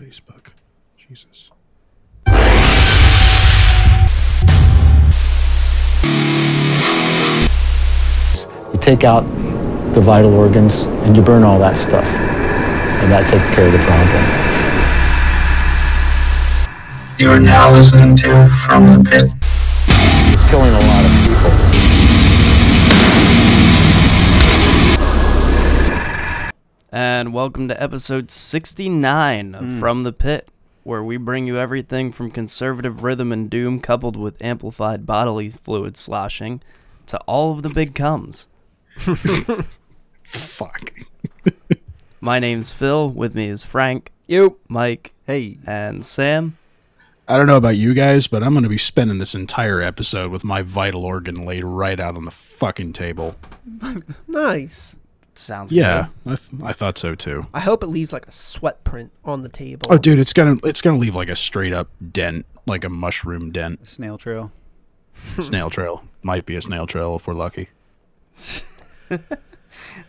Facebook. Jesus. You take out the vital organs and you burn all that stuff. And that takes care of the problem. You are now listening to From the Pit. It's killing a And welcome to episode 69 of hmm. From the Pit, where we bring you everything from conservative rhythm and doom coupled with amplified bodily fluid sloshing to all of the big comes. Fuck. My name's Phil, with me is Frank, You. Mike, Hey. and Sam. I don't know about you guys, but I'm going to be spending this entire episode with my vital organ laid right out on the fucking table. Nice. Sounds Yeah, good. I, th- I thought so too. I hope it leaves like a sweat print on the table. Oh, dude, it's gonna it's gonna leave like a straight up dent, like a mushroom dent. Snail trail. snail trail might be a snail trail if we're lucky.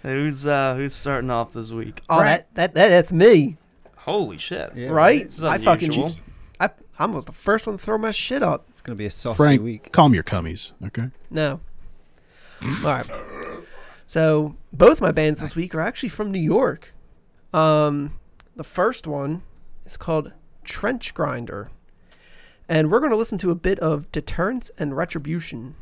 Who's uh who's starting off this week? Oh, that, that, that that's me, Holy shit. Yeah, right? I fucking unusual. I I was the first one to throw my shit up. It's gonna be a saucy Frank, week. calm your cummies, okay? No. All right. So both my bands this week are actually from New York. Um, the first one is called Trench Grinder, and we're going to listen to a bit of Deterrence and Retribution.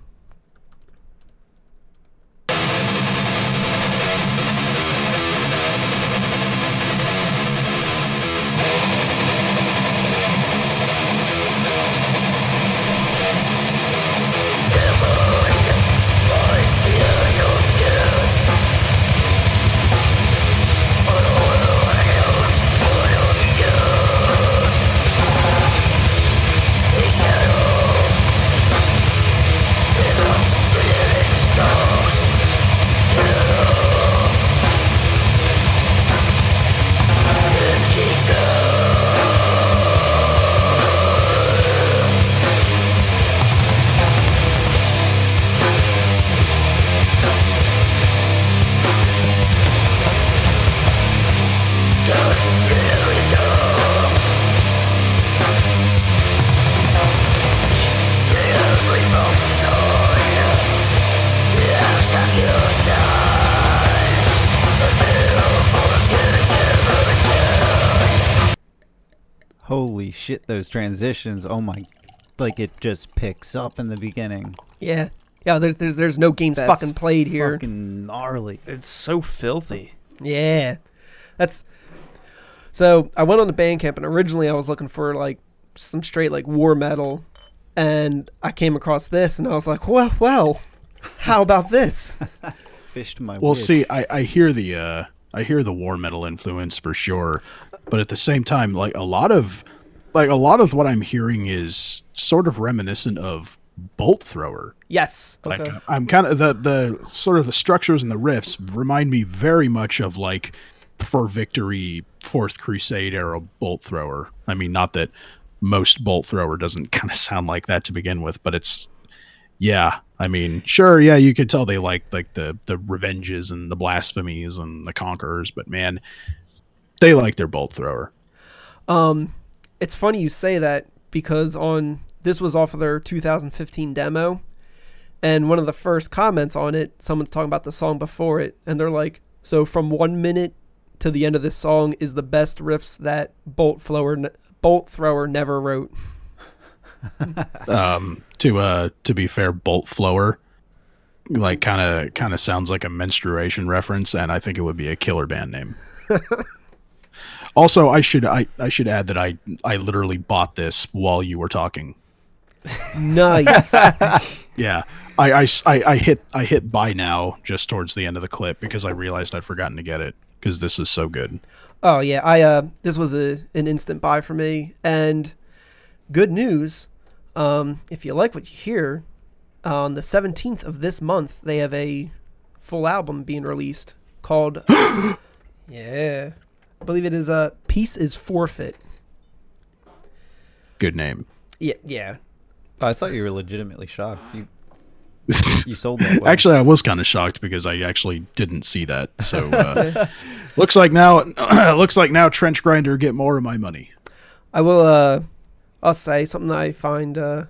Shit, those transitions. Oh my. Like it just picks up in the beginning. Yeah, yeah. There's there's, there's no games That's fucking played here. Fucking gnarly. It's so filthy. Yeah, that's. So I went on the Bandcamp, and originally I was looking for like some straight like war metal, and I came across this, and I was like, well, well, how about this? Fished my Well, wish. see, I, I hear the uh, I hear the war metal influence for sure, but at the same time, like a lot of like a lot of what I'm hearing is sort of reminiscent of Bolt Thrower. yes. Like Okay. I'm kind of the the sort of the structures and the riffs remind me very much of like for victory fourth crusade era bolt thrower. I mean, not that most bolt thrower doesn't kind of sound like that to begin with, but it's yeah. I mean, sure, yeah, you could tell they like like the the revenges and the blasphemies and the conquerors, but man, they like their bolt thrower. Um, it's funny you say that because on this was off of their 2015 demo, and one of the first comments on it, someone's talking about the song before it, and they're like, "So from one minute to the end of this song is the best riffs that Bolt Thrower Bolt Thrower never wrote." um to uh to be fair bolt flower like kind of kind of sounds like a menstruation reference and i think it would be a killer band name also i should i i should add that i i literally bought this while you were talking Nice. yeah I, I I- I hit i hit buy now just towards the end of the clip because i realized i'd forgotten to get it because this is so good Oh yeah, I uh this was a an instant buy for me and good news. Um if you like what you hear, on the 17th of this month they have a full album being released called Yeah. I believe it is uh Peace is Forfeit. good name Yeah, yeah. I thought you were legitimately shocked. You you sold that. Well. Actually, I was kind of shocked because I actually didn't see that. So uh, looks like now, looks like now Trench Grinder get more of my money. I will uh I'll say something that I find uh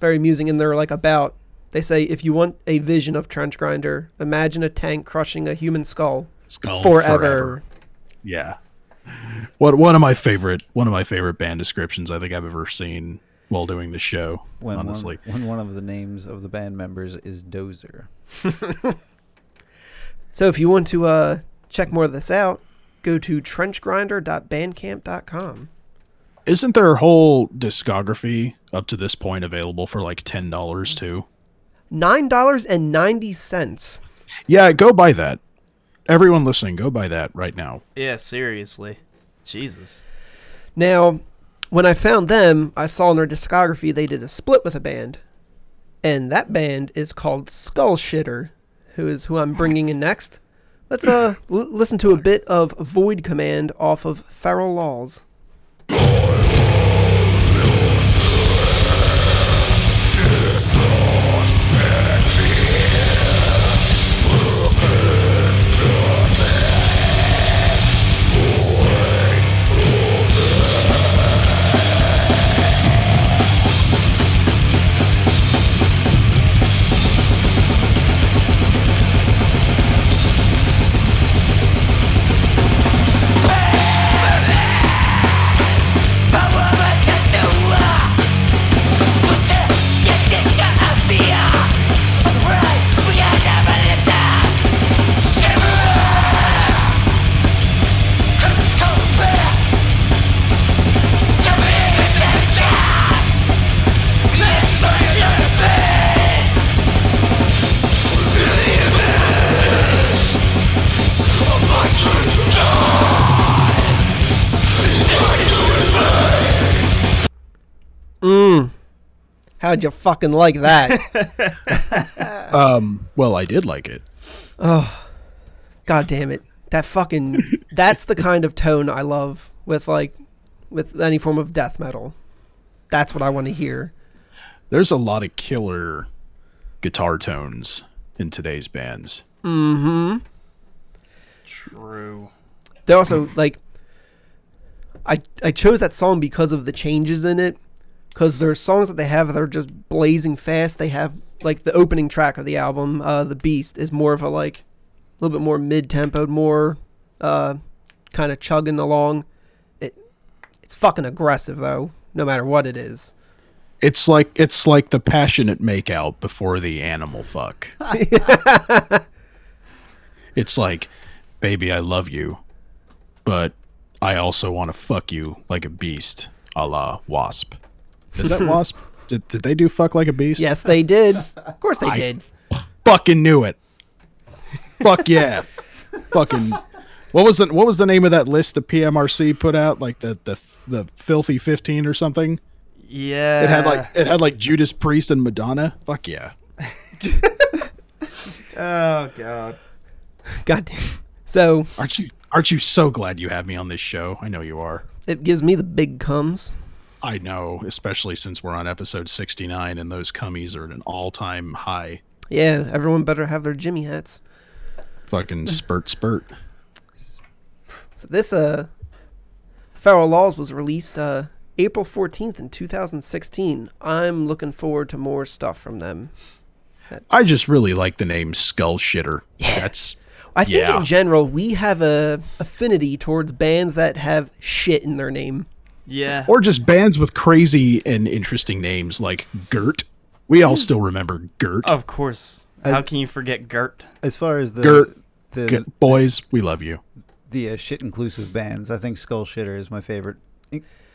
very amusing in their like about they say if you want a vision of trench grinder, imagine a tank crushing a human skull Skull forever. Yeah. What one of my favorite one of my favorite band descriptions I think I've ever seen while doing the show. When honestly, one, when one of the names of the band members is Dozer. So if you want to uh check more of this out, go to trenchgrinder.bandcamp.com. isn't their whole discography up to this point available for like ten dollars too? Nine dollars and ninety cents. Yeah, go buy that. Everyone listening, go buy that right now. Yeah, seriously. Jesus. Now, when I found them, I saw in their discography they did a split with a band, and that band is called Skull Shitter, who is who I'm bringing in next. Let's uh l- listen to a bit of Void Command off of Feral Laws. How'd you fucking like that? Um, well, I did like it. Oh, god damn it. That fucking that's the kind of tone I love with like with any form of death metal. That's what I want to hear. There's a lot of killer guitar tones in today's bands. Mm-hmm. True. They're also like I I chose that song because of the changes in it cuz there's songs that they have that are just blazing fast. They have like the opening track of the album, uh The Beast is more of a like a little bit more mid-tempoed, more uh kind of chugging along. It it's fucking aggressive though, no matter what it is. It's like it's like the passionate makeout before the animal fuck. it's like, baby, I love you, but I also want to fuck you like a beast, a la Wasp. Is that Wasp? Did, did they do fuck like a beast? Yes, they did. Of course they I- did. Fucking knew it. Fuck yeah. Fucking. What was the What was the name of that list the PMRC put out? Like the the the filthy fifteen or something. Yeah. It had like it had like Judas Priest and Madonna. Fuck yeah. Oh god. God damn. So Aren't you Aren't you so glad you have me on this show? I know you are. it gives me the big comes. I know, especially since we're on episode sixty nine and those cummies are at an all time high. Yeah, everyone better have their Jimmy hats. Fucking spurt spurt. So this uh Feral Laws was released uh April 14th in 2016. I'm looking forward to more stuff from them. I just really like the name Skull Shitter. That's I think Yeah. in general we have a affinity towards bands that have shit in their name. Yeah. or just bands with crazy and interesting names like Gert. We all still remember Gert. of course. How can you forget Gert? As far as the Gert. the G- boys, we love you. the uh, shit inclusive bands, I think Skull Shitter is my favorite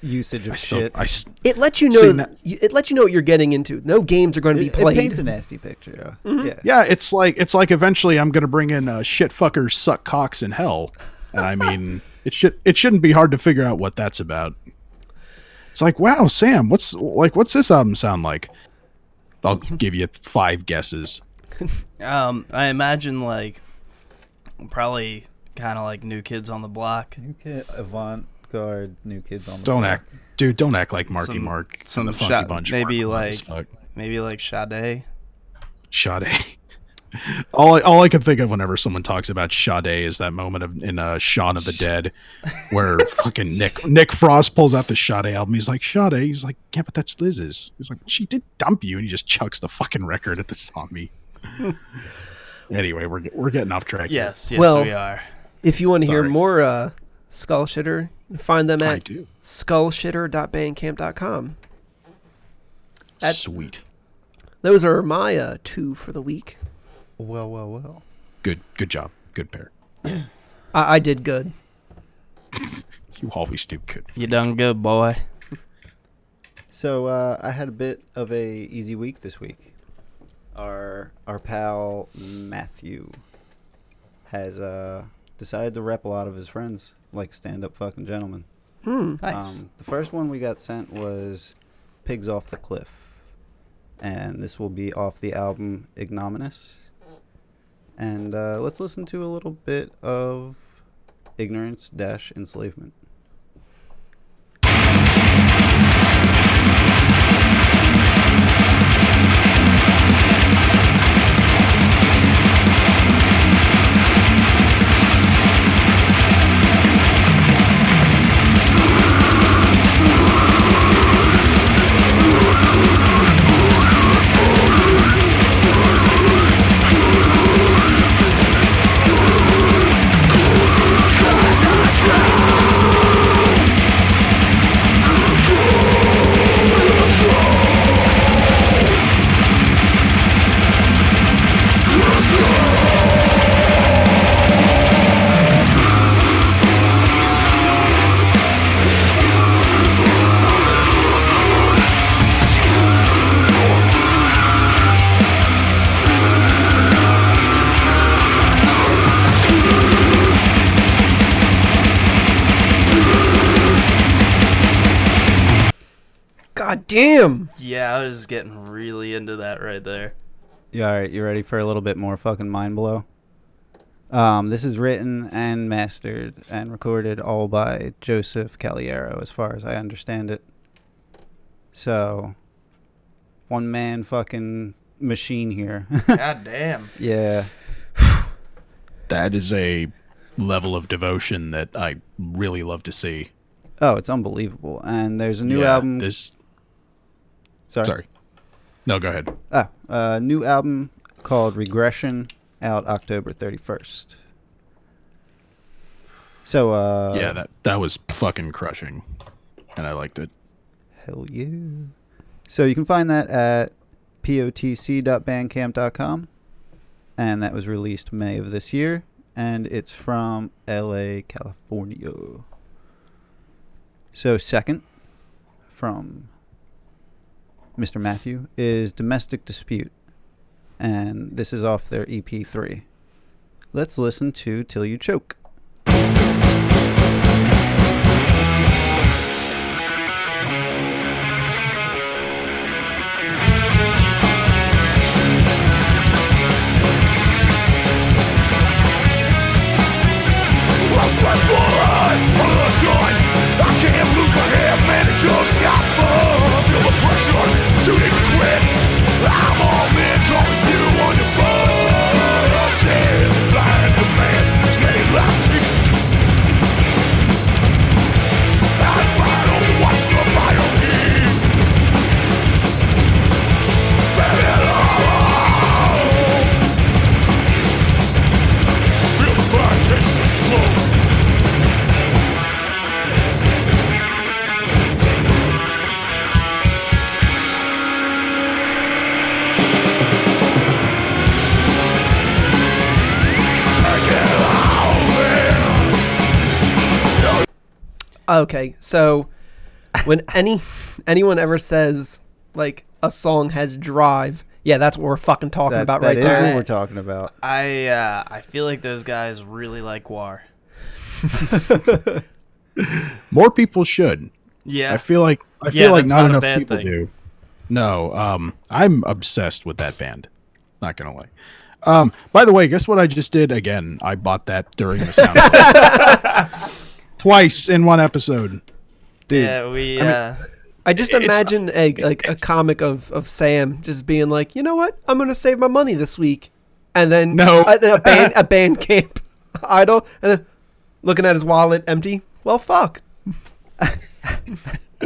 usage of I still, shit. I, s- It lets you know na- you, it lets you know what you're getting into. No games are going to be it, it played. paints a nasty picture. uh, Yeah. yeah, it's like it's like eventually I'm gonna bring in uh, shit fuckers suck cocks in hell, and I mean it should it shouldn't be hard to figure out what that's about. It's like, wow, Sam, what's like what's this album sound like? I'll give you five guesses. Um, I imagine like probably kind of like New Kids on the Block. New kid, avant garde, new kids on the Don't block. act, dude. Don't act like Marky Some- Mark. some the Funky shot- Bunch. maybe weren't hard like- fuck. Maybe like Sade. Sade. All I, all I can think of whenever someone talks about Sade is that moment of in uh, Shaun of the Dead, where fucking Nick Nick Frost pulls out the Sade album. He's like Sade. He's like, yeah, but that's Liz's. He's like, she did dump you, and he just chucks the fucking record at the zombie. anyway, we're we're getting off track. Yes, yes, Well, we are. If you want to hear more uh, Skull Shitter, find them at skullshitter.bandcamp.com. At- Sweet, Those are my uh, two for the week. Well, well, well. good good job, good pair. I, I did good. You always do good. You done good, boy. So uh, I had a bit of a easy week this week. Our our pal Matthew has uh, decided to rep a lot of his friends like stand up fucking gentlemen. Hmm. Nice. Um, the first one we got sent was Pigs Off the Cliff. And this will be off the album Ignominous. And uh, let's listen to a little bit of Ignorance Dash Enslavement. Yeah, getting really into that right there. Yeah, all right, you ready for a little bit more fucking mind blow? Um, this is written and mastered and recorded all by Joseph Caliero, as far as I understand it. So, one man fucking machine here. God damn. yeah. That is a level of devotion that I really love to see. Oh, it's unbelievable. And there's a new Yeah, album. This sorry. sorry. No, go ahead. Ah, a new album called Regression out October 31st. So, uh. yeah, that that was fucking crushing, and I liked it. Hell yeah. So you can find that at potc.bandcamp.com. And that was released May of this year. And it's from LA, California. So, second from Mr. Matthew is Domestic Dispute. And this is off their EP3. Let's listen to Till You Choke. Okay, so when any anyone ever says like a song has drive, yeah, that's what we're fucking talking That, about that right is there. what we're talking about. I uh, I feel like those guys really like War. More people should. Yeah. I feel like I Yeah, feel like that's not not a enough bad people thing. do. No, um, I'm obsessed with that band. Not gonna lie. Um, by the way, guess what I just did again? I bought that during the sound twice in one episode. Dude, yeah, we uh, I just imagine a like a comic of of Sam just being like, you know what, I'm gonna save my money this week, and then No. a, a band a band camp idol, and then looking at his wallet empty. Well, fuck.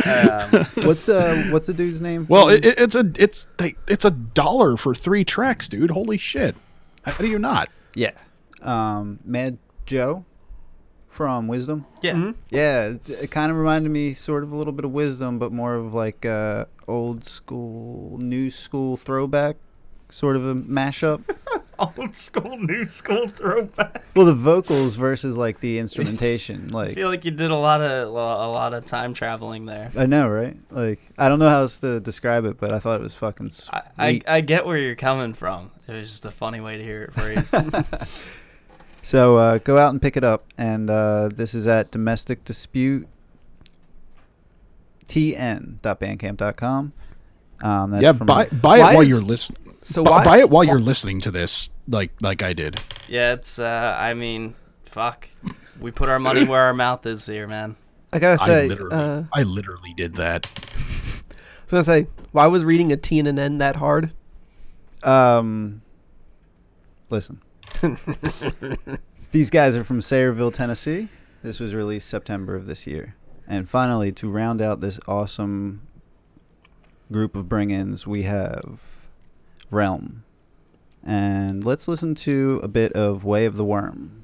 Um, What's uh what's the dude's name? Well, it, it- it's a it's they, it's a dollar for three tracks, dude. Holy shit! How do you not? yeah. Um, Mad Joe from Wisdom. yeah. Yeah, it, it kind of reminded me sort of a little bit of Wisdom, but more of like uh, old school, new school throwback, sort of a mashup. Old school, new school throwback. well, the vocals versus like the instrumentation, Like, I feel like you did a lot of a lot of time traveling there. I know, right? Like I don't know how else to describe it, but I thought it was fucking sweet. I, I, I get where you're coming from. It was just a funny way to hear it phrased. So uh, go out and pick it up, and uh, this is at domestic dispute tn.bandcamp.com. Um, that's yeah, from- buy buy it while is- you're listening. So Bu- why? buy it while you're listening to this, like like I did. yeah, it's. Uh, I mean, fuck. We put our money where our mouth is here, man. I gotta I say, literally, uh, I literally did that. I was gonna say, why was reading a T and an N that hard? Um, listen. These guys are from Sevierville, Tennessee. This was released September of this year. And finally, to round out this awesome group of bring ins, we have Realm. And let's listen to a bit of Way of the Worm.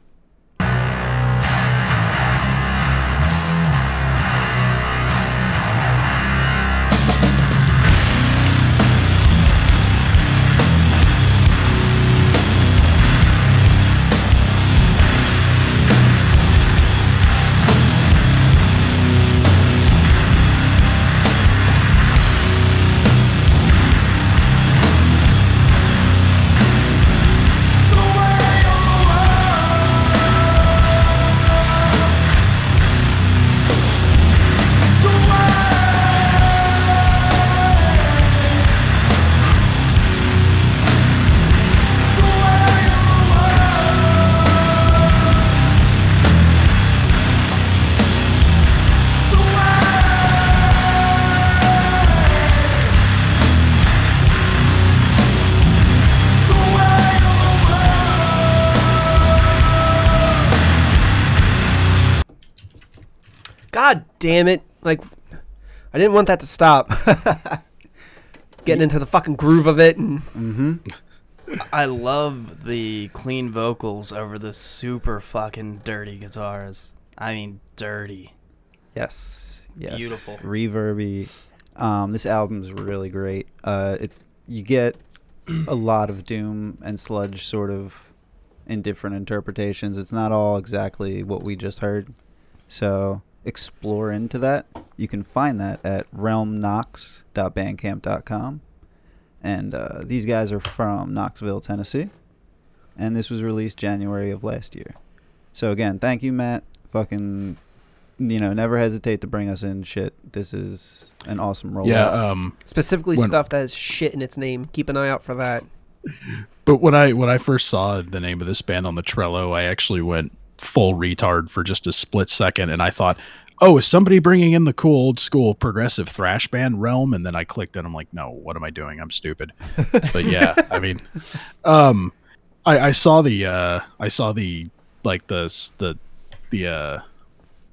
Damn it! Like, I didn't want that to stop. It's getting into the fucking groove of it, and I love the clean vocals over the super fucking dirty guitars. I mean, dirty. Yes. Yes. Beautiful. Reverby. Um, this album's really great. Uh, it's you get a lot of doom and sludge sort of in different interpretations. It's not all exactly what we just heard. So explore into that. You can find that at realmknox.bandcamp.com. And uh, these guys are from Knoxville, Tennessee. And this was released January of last year. So again, thank you, Matt. Fucking, you know, never hesitate to bring us in shit. This is an awesome rollout. Yeah, um, specifically When- stuff that has shit in its name. Keep an eye out for that. but when I when I first saw the name of this band on the Trello, I actually went full retard for just a split second, and I thought, "Oh, is somebody bringing in the cool old school progressive thrash band Realm?" And then I clicked, and I'm like, "No, what am I doing? I'm stupid." but yeah, I mean, um, I, I saw the uh, I saw the like the the the uh,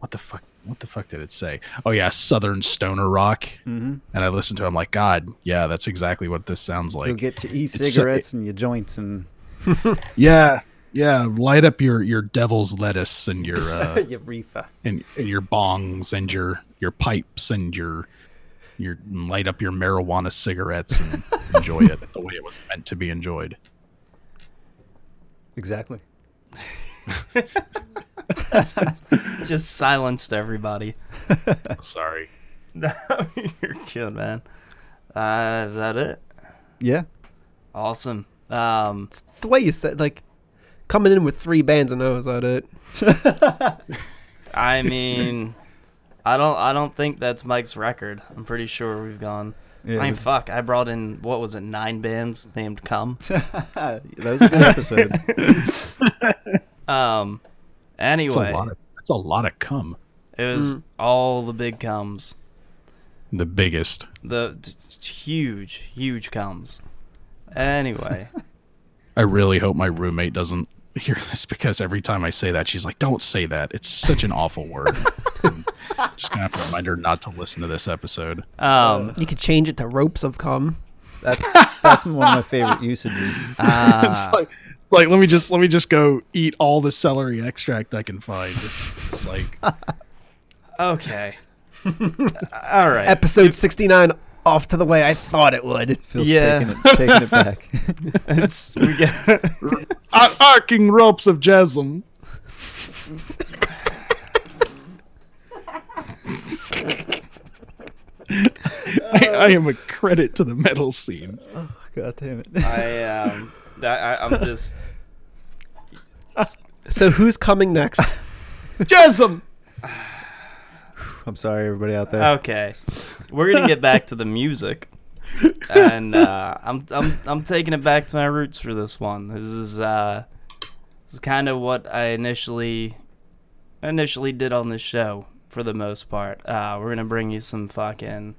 what the fuck. What the fuck did it say? Oh yeah, Southern Stoner Rock, Mm-hmm. and I listened to. it, I'm like, God, yeah, that's exactly what this sounds like. You'll get your it's so- e-cigarettes and your joints and Yeah, yeah. Light up your your devil's lettuce and your uh, your reefer. and, and your bongs and your your pipes and your your light up your marijuana cigarettes and enjoy it the way it was meant to be enjoyed. Exactly. Just silenced everybody. Sorry. No, you're good, man. Uh, is that it? Yeah. Awesome. Um, It's the way you said, like, coming in with three bands, I know is that it. I mean, I don't, I don't think that's Mike's record. I'm pretty sure we've gone. Yeah, I mean, fuck. I brought in what was it? Nine bands named Come. that was a good episode. Um. That's Anyway, a lot of that's a lot of cum. it was all the big comes. The biggest. The t- huge, huge comes. Anyway, I really hope my roommate doesn't hear this because every time I say that, she's like, "Don't say that. It's such an awful word." Just gonna have to remind her not to listen to this episode. Um, You could change it to ropes of cum. That's that's one of my favorite usages. ah, it's like, like let me just let me just go eat all the celery extract I can find. It's like okay. All right. Episode 69 off to the way I thought it would. Feels Yeah. taking it taking it back. It's, we get, ar- arcing ropes of jasm. I, I am a credit to the metal scene. God damn it. I um, I, I, I'm just So who's coming next? Jasm. I'm sorry, everybody out there. okay. We're gonna get back to the music, and uh, I'm I'm I'm taking it back to my roots for this one. This is uh, this is kind of what I initially initially did on this show for the most part. Uh, we're gonna bring you some fucking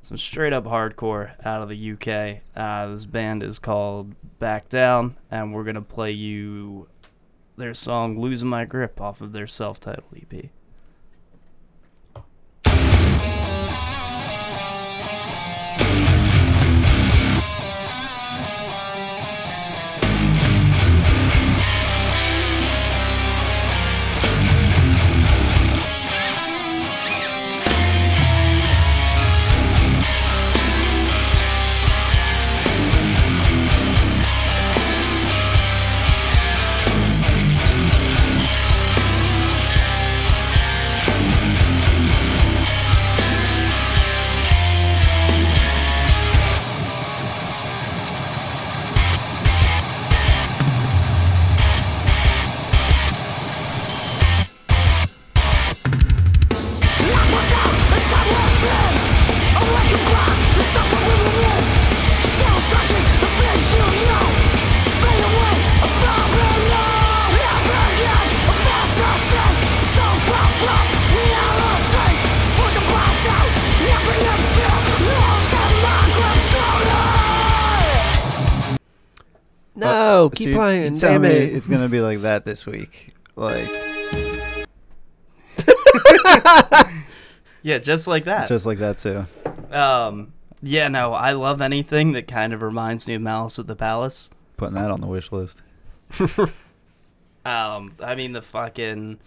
some straight up hardcore out of the UK. Uh, this band is called Back Down, and we're gonna play you their song "Losing My Grip" off of their self-titled E EP. No, So keep you- playing. you tell Damn me it. it's gonna be like that this week. Like Yeah, just like that. just like that too. Um, yeah, no, I love anything that kind of reminds me of Malice at the Palace. Putting that on the wish list. Um, I mean the fucking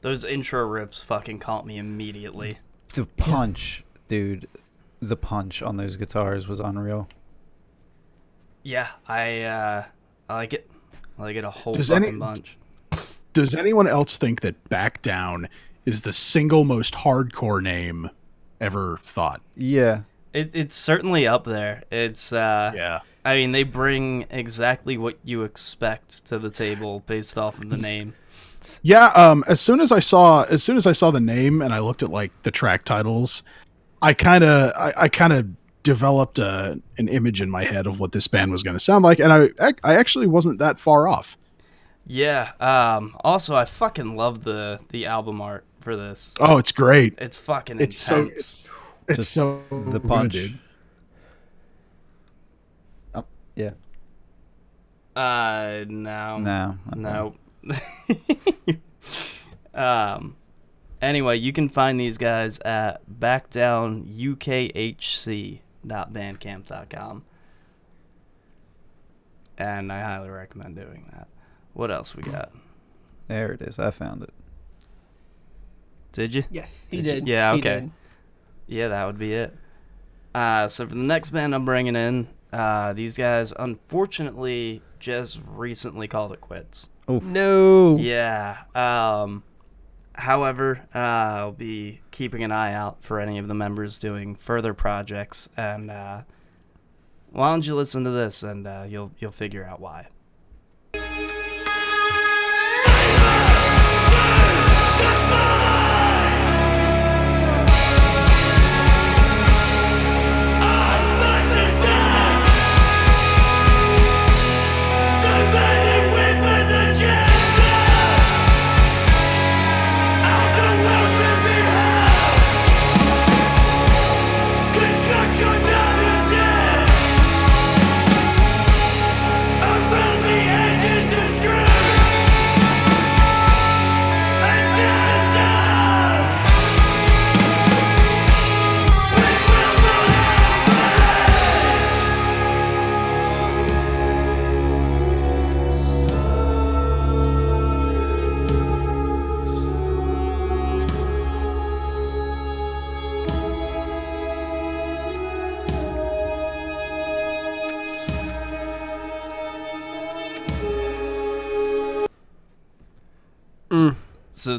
those intro riffs fucking caught me immediately. The punch, dude. The punch on those guitars was unreal. Yeah, I uh, I like it. I like it a whole Does fucking any- bunch. Does anyone else think that Back Down is the single most hardcore name ever thought? Yeah. It, it's certainly up there. It's uh, Yeah. I mean, they bring exactly what you expect to the table based off of the name. Yeah, um as soon as I saw as soon as I saw the name and I looked at like the track titles, I kind of I, I kind of developed a, an image in my head of what this band was going to sound like and I I actually wasn't that far off. Yeah. Um. Also, I fucking love the the album art for this. Oh, it's great. It's fucking It's so intense. it's, it's Just so the good, punch. dude. Oh, yeah. Uh, no. No. No. um. Anyway, you can find these guys at backdownukhc.bandcamp.com. And I highly recommend doing that. What else we got? There it is. I found it. Did you? Yes, he Did did. Yeah, okay. did. Yeah, that would be it. Uh, so for the next band I'm bringing in, uh, these guys unfortunately just recently called it quits. Oh no. Yeah. Um, however, uh, I'll be keeping an eye out for any of the members doing further projects, and uh, why don't you listen to this and uh, you'll you'll figure out why.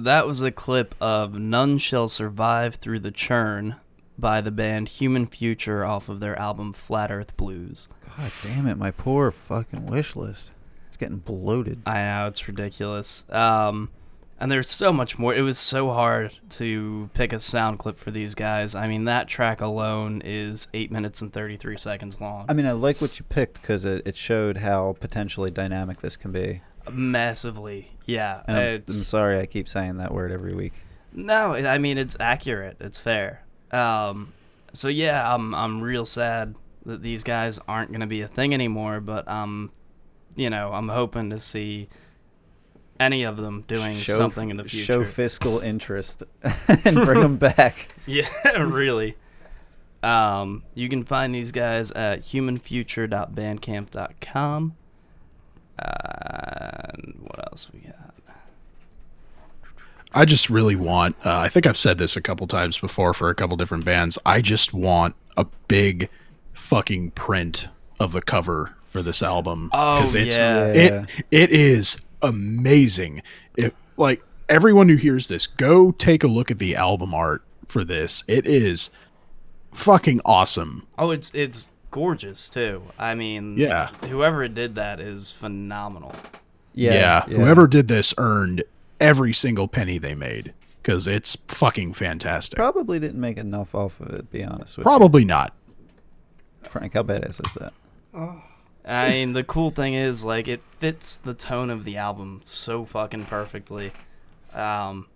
That was a clip of None Shall Survive Through the Churn by the band Human Future off of their album Flat Earth Blues. God damn it, my poor fucking wish list. It's getting bloated. I know it's ridiculous. Um, and there's so much more. It was so hard to pick a sound clip for these guys. I mean, that track alone is eight minutes and 33 seconds long. I mean, I like what you picked because it, it showed how potentially dynamic this can be. Massively, yeah. I'm, I'm sorry I keep saying that word every week. No, I mean it's accurate. It's fair. Um, so yeah, I'm I'm real sad that these guys aren't gonna be a thing anymore. But um, you know, I'm hoping to see any of them doing Show- something in the future. Show fiscal interest and bring them back. yeah, really. Um, you can find these guys at humanfuture.bandcamp.com. Uh, and what else we got? I just really want. Uh, I think I've said this a couple times before for a couple different bands. I just want a big fucking print of the cover for this album Oh, it's yeah. Yeah. it it is amazing. It like everyone who hears this, go take a look at the album art for this. It is fucking awesome. Oh, it's it's gorgeous too. I mean, Yeah. whoever did that is phenomenal. Yeah, Yeah. whoever did this earned every single penny they made because it's fucking fantastic. probably didn't make enough off of it. Be honest with Probably not. Frank. How badass is that? Oh. I mean, the cool thing is like it fits the tone of the album so fucking perfectly. Um,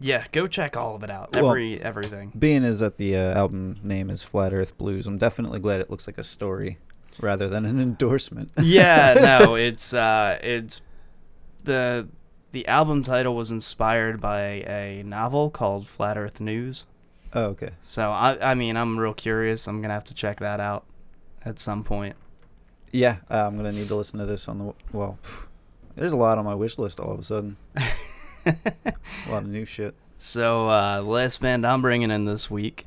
yeah, go check all of it out. Well- Every everything. Being is that the uh, album name is Flat Earth Blues, I'm definitely glad it looks like a story rather than an endorsement. yeah, no, it's uh, it's the the album title was inspired by a novel called Flat Earth News. oh, okay. So I I mean, I'm real curious. I'm gonna have to check that out at some point. Yeah, uh, I'm gonna need to listen to this on the well. There's a lot on my wish list all of a sudden. a lot of new shit. So, uh, the last band I'm bringing in this week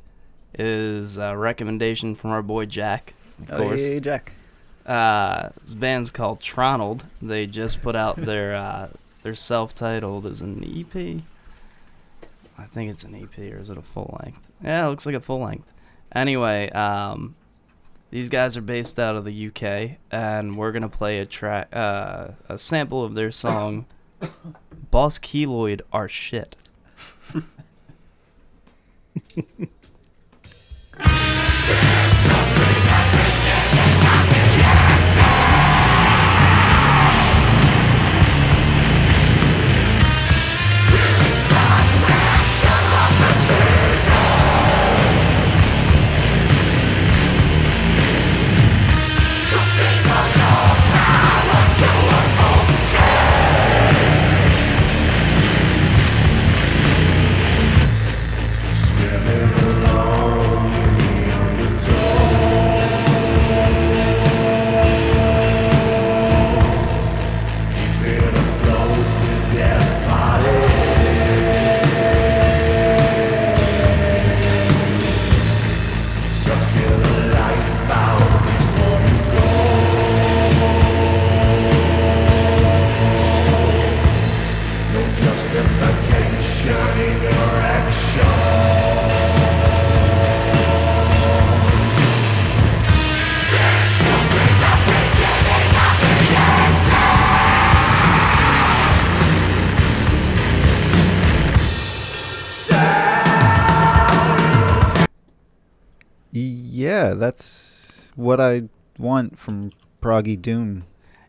is a recommendation from our boy Jack, of Oh, course. hey, Jack. Uh, this band's called Tronald. They just put out their uh, their self-titled as an EP. I think it's an EP or is it a full length? Yeah, it looks like a full length. Anyway, um, these guys are based out of the UK, and we're gonna play a track, uh, a sample of their song, "Boss Keloid Are Shit." I want from Proggy Doom.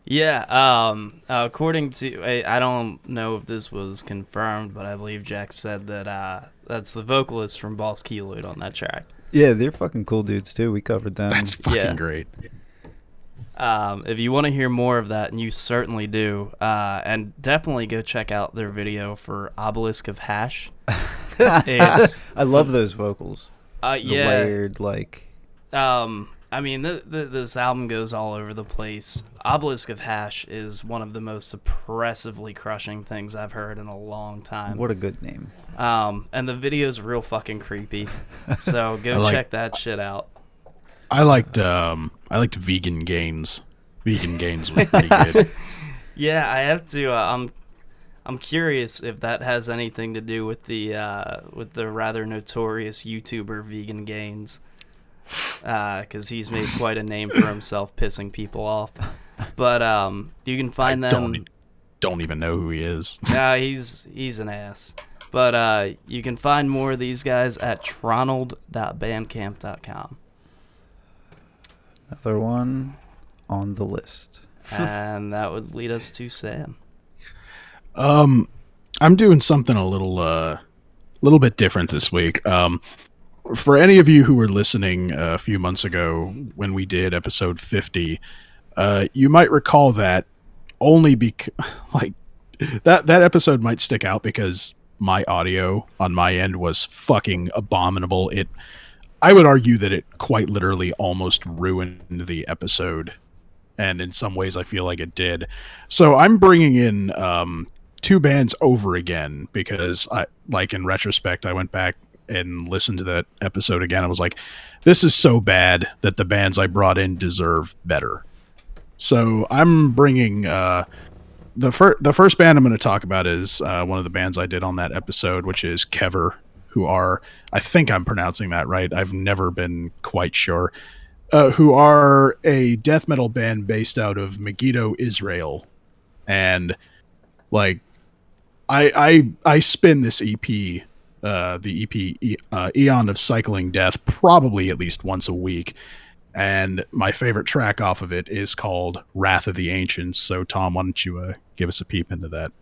Yeah, um, uh, according to I, I don't know if this was confirmed, but I believe Jack said that uh, that's the vocalist from Boss Keloid on that track. Yeah, they're fucking cool dudes too. We covered them. That's fucking Yeah. great. Um, if you want to hear more of that, and you certainly do, uh, and definitely go check out their video for Obelisk of Hash. I love those vocals. uh, The yeah. layered like Um, I mean, th- th- this album goes all over the place. Obelisk of Hash is one of the most oppressively crushing things I've heard in a long time. what a good name. Um, and the video's real fucking creepy. So go like- check that shit out. I liked um I liked vegan gains. Vegan gains was pretty good. Yeah, I have to. Uh, I'm I'm curious if that has anything to do with the uh, with the rather notorious YouTuber Vegan Gains, because he's made quite a name for himself pissing people off. But um, you can find I them. don't, don't even know who he is. Nah, he's he's an ass. But uh, you can find more of these guys at tronald.bandcamp.com. Another one on the list. and that would lead us to Sam. Um, I'm doing something a little, uh, little bit different this week. Um, for any of you who were listening uh, a few months ago when we did episode 50, uh, you might recall that only because, like, that that episode might stick out because my audio on my end was fucking abominable. It, I would argue that it quite literally almost ruined the episode, and in some ways, I feel like it did. So I'm bringing in um, two bands over again because I, like in retrospect, I went back and listened to that episode again. I was like, this is so bad that the bands I brought in deserve better. So I'm bringing uh, the first the first band I'm going to talk about is uh, one of the bands I did on that episode, which is Kever, who are I think I'm pronouncing that right. I've never been quite sure. Uh, who are a death metal band based out of Megiddo, Israel, and like I I I spin this EP, uh, the EP uh, Eon of Cycling Death, probably at least once a week. And my favorite track off of it is called Wrath of the Ancients. So, Tom, why don't you uh, give us a peep into that?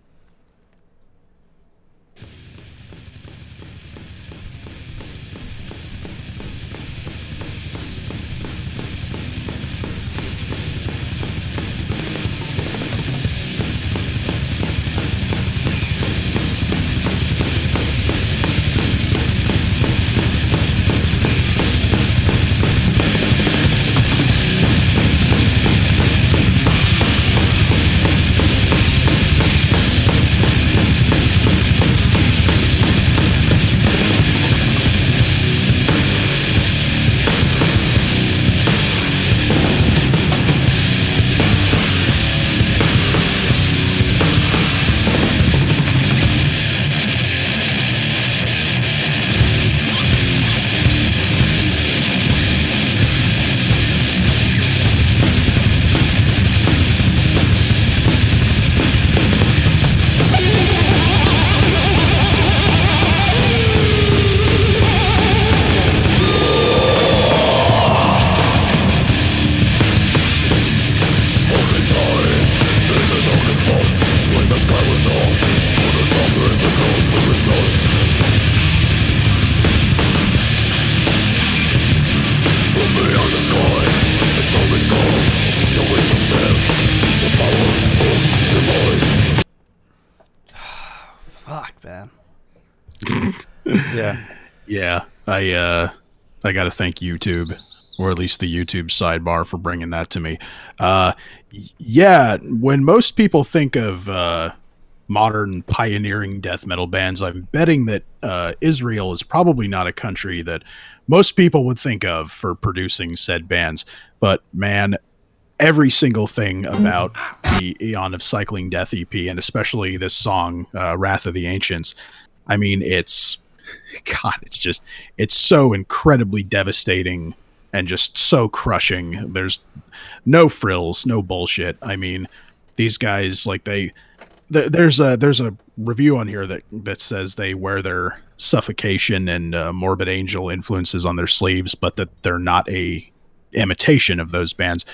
I uh, I got to thank YouTube, or at least the YouTube sidebar, for bringing that to me. Uh, yeah, when most people think of uh, modern pioneering death metal bands, I'm betting that uh, Israel is probably not a country that most people would think of for producing said bands. But man, every single thing about the Eon of Cycling Death EP, and especially this song, uh, Wrath of the Ancients, I mean, it's God, it's just it's so incredibly devastating and just so crushing. There's no frills, no bullshit. I mean, these guys like they th- there's a there's a review on here that that says they wear their suffocation and uh, morbid angel influences on their sleeves, but that they're not a imitation of those bands.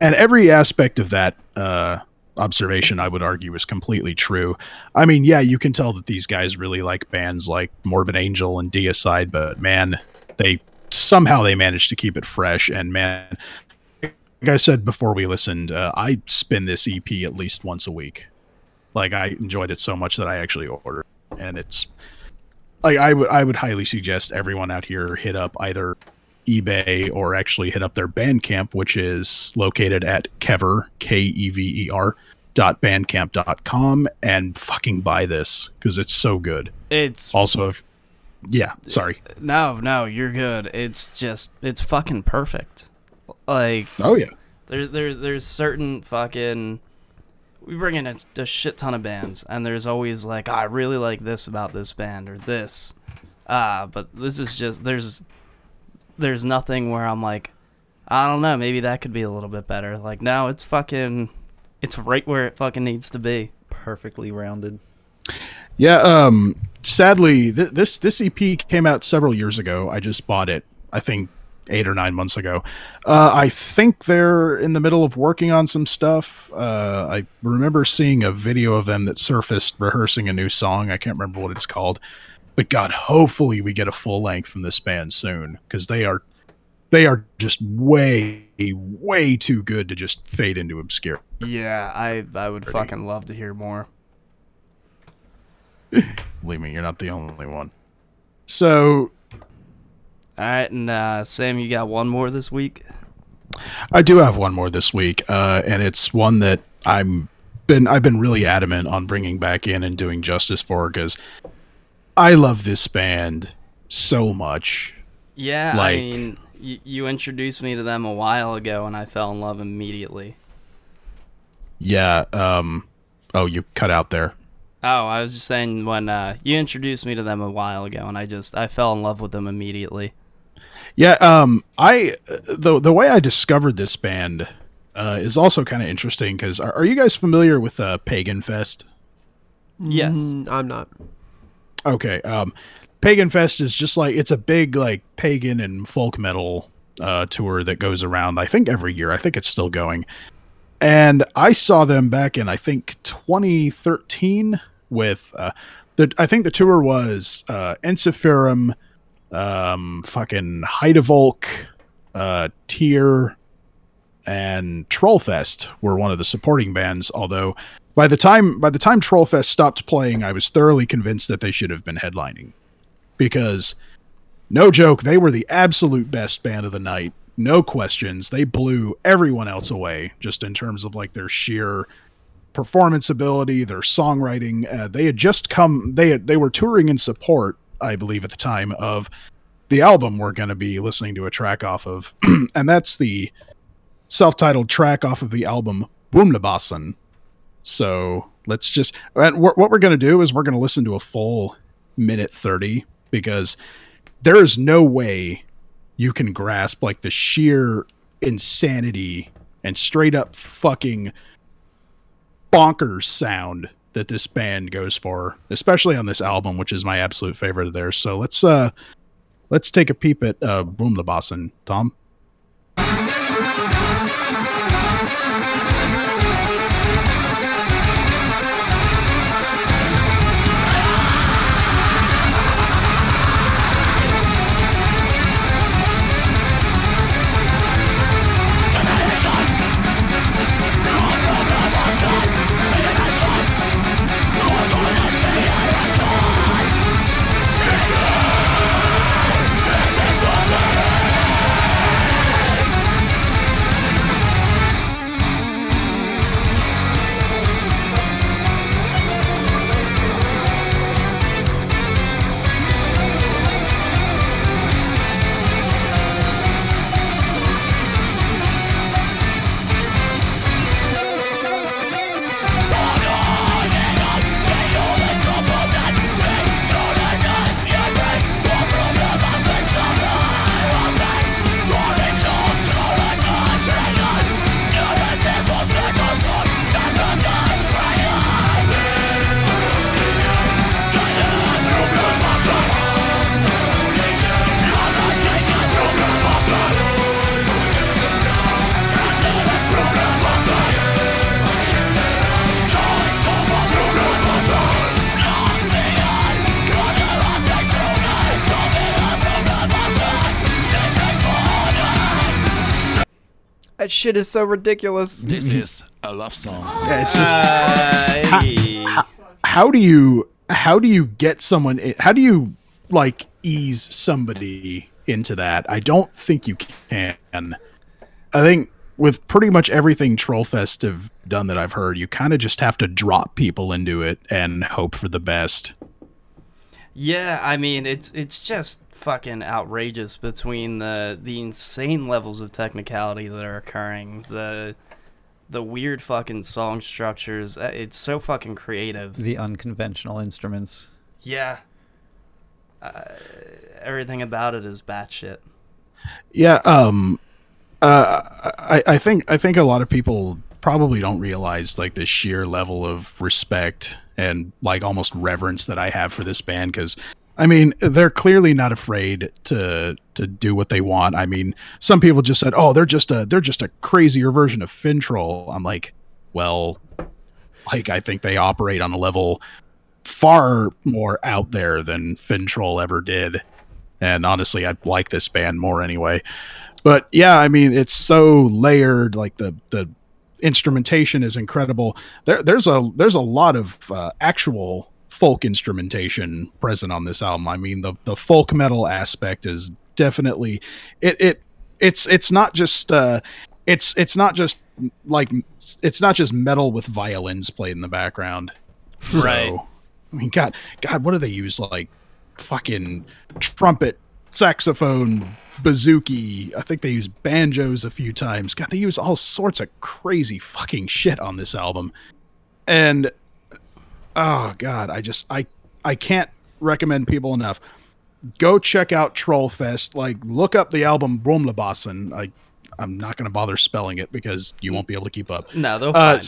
And every aspect of that uh, observation, I would argue, is completely true. I mean, yeah, you can tell that these guys really like bands like Morbid Angel and Deicide, but man, they somehow they managed to keep it fresh. And man, like I said before we listened, uh, I spin this EP at least once a week. Like I enjoyed it so much that I actually ordered, and it's like I would I would highly suggest everyone out here hit up either eBay or actually hit up their Bandcamp, which is located at Kever K E V E R dot bandcamp dot com and fucking buy this because it's so good. It's Also, if yeah, sorry. no, no, you're good. It's just it's fucking perfect. Like Oh yeah, there's there's there's certain fucking we bring in a, a shit ton of bands, and there's always like, "Ah, I really like this about this band or this, ah, but this is just there's there's nothing where I'm like, I don't know, maybe that could be a little bit better. Like, no, it's fucking, it's right where it fucking needs to be. Perfectly rounded. Yeah. Um. Sadly, th- this this EP came out several years ago. I just bought it. I think eight or nine months ago. Uh, I think they're in the middle of working on some stuff. Uh, I remember seeing a video of them that surfaced rehearsing a new song. I can't remember what it's called, but God, hopefully we get a full length from this band soon because they are they are just way way too good to just fade into obscurity. Yeah, I I would fucking love to hear more. Believe me, you're not the only one. So All right, and uh, Sam, you got one more this week. I do have one more this week, uh, and it's one that I'm been I've been really adamant on bringing back in and doing justice for because I love this band so much. Yeah, Like- I mean, you, you introduced me to them a while ago, and I fell in love immediately. Yeah. Um. Oh, you cut out there. Oh, I was just saying when uh, you introduced me to them a while ago, and I just I fell in love with them immediately. Yeah. Um. I the the way I discovered this band uh, is also kind of interesting because are, are you guys familiar with uh, Pagan Fest? Yes. Mm, I'm not. Okay. Um, Pagan Fest is just like it's a big like pagan and folk metal uh, tour that goes around. I think every year. I think it's still going. And I saw them back in I think 2013 with uh, the I think the tour was uh, Ensiferum, um, fucking Heidevolk, uh, Tyr, and Trollfest were one of the supporting bands. Although by the time by the time Trollfest stopped playing, I was thoroughly convinced that they should have been headlining because no joke, they were the absolute best band of the night. No questions. They blew everyone else away just in terms of like their sheer performance ability, their songwriting. Uh, they had just come they had, they were touring in support, I believe at the time of the album we're going to be listening to a track off of and that's the self-titled track off of the album Brumlebassen. So, let's just what we're going to do is we're going to listen to a full minute 30 because there is no way you can grasp like the sheer insanity and straight up fucking bonkers sound that this band goes for, especially on this album, which is my absolute favorite of theirs. So let's uh let's take a peep at uh Brumlebassen, Tom. Shit is so ridiculous. This is a love song. Yeah, it's just Hey. how do you how do you get someone in, how do you like ease somebody into that i don't think you can i think with pretty much everything trollfest have done that i've heard you kind of just have to drop people into it and hope for the best Yeah, I mean it's it's just fucking outrageous between the the insane levels of technicality that are occurring, the the weird fucking song structures. uh, It's so fucking creative. The unconventional instruments. Yeah. Uh, everything about it is batshit. Yeah, um uh I, I think I think a lot of people probably don't realize like the sheer level of respect and like almost reverence that I have for this band cuz I mean, they're clearly not afraid to to do what they want. I mean, some people just said, "Oh, they're just a they're just a crazier version of Fintroll." I'm like, "Well, like I think they operate on a level far more out there than Fintroll ever did." And honestly, I like this band more anyway. But yeah, I mean, it's so layered. Like the the instrumentation is incredible. There, there's a there's a lot of uh, actual folk instrumentation present on this album. I mean, the the folk metal aspect is definitely it it it's it's not just uh it's it's not just like it's not just metal with violins played in the background. Right. So, I mean, God, God, what do they use? Like fucking trumpet, saxophone, bouzouki. I think they use banjos a few times. God, they use all sorts of crazy fucking shit on this album. And oh god, I just I I can't recommend people enough. Go check out Trollfest. Like look up the album Brumlebassen. I I'm not going to bother spelling it because you won't be able to keep up. No, they'll Uh, find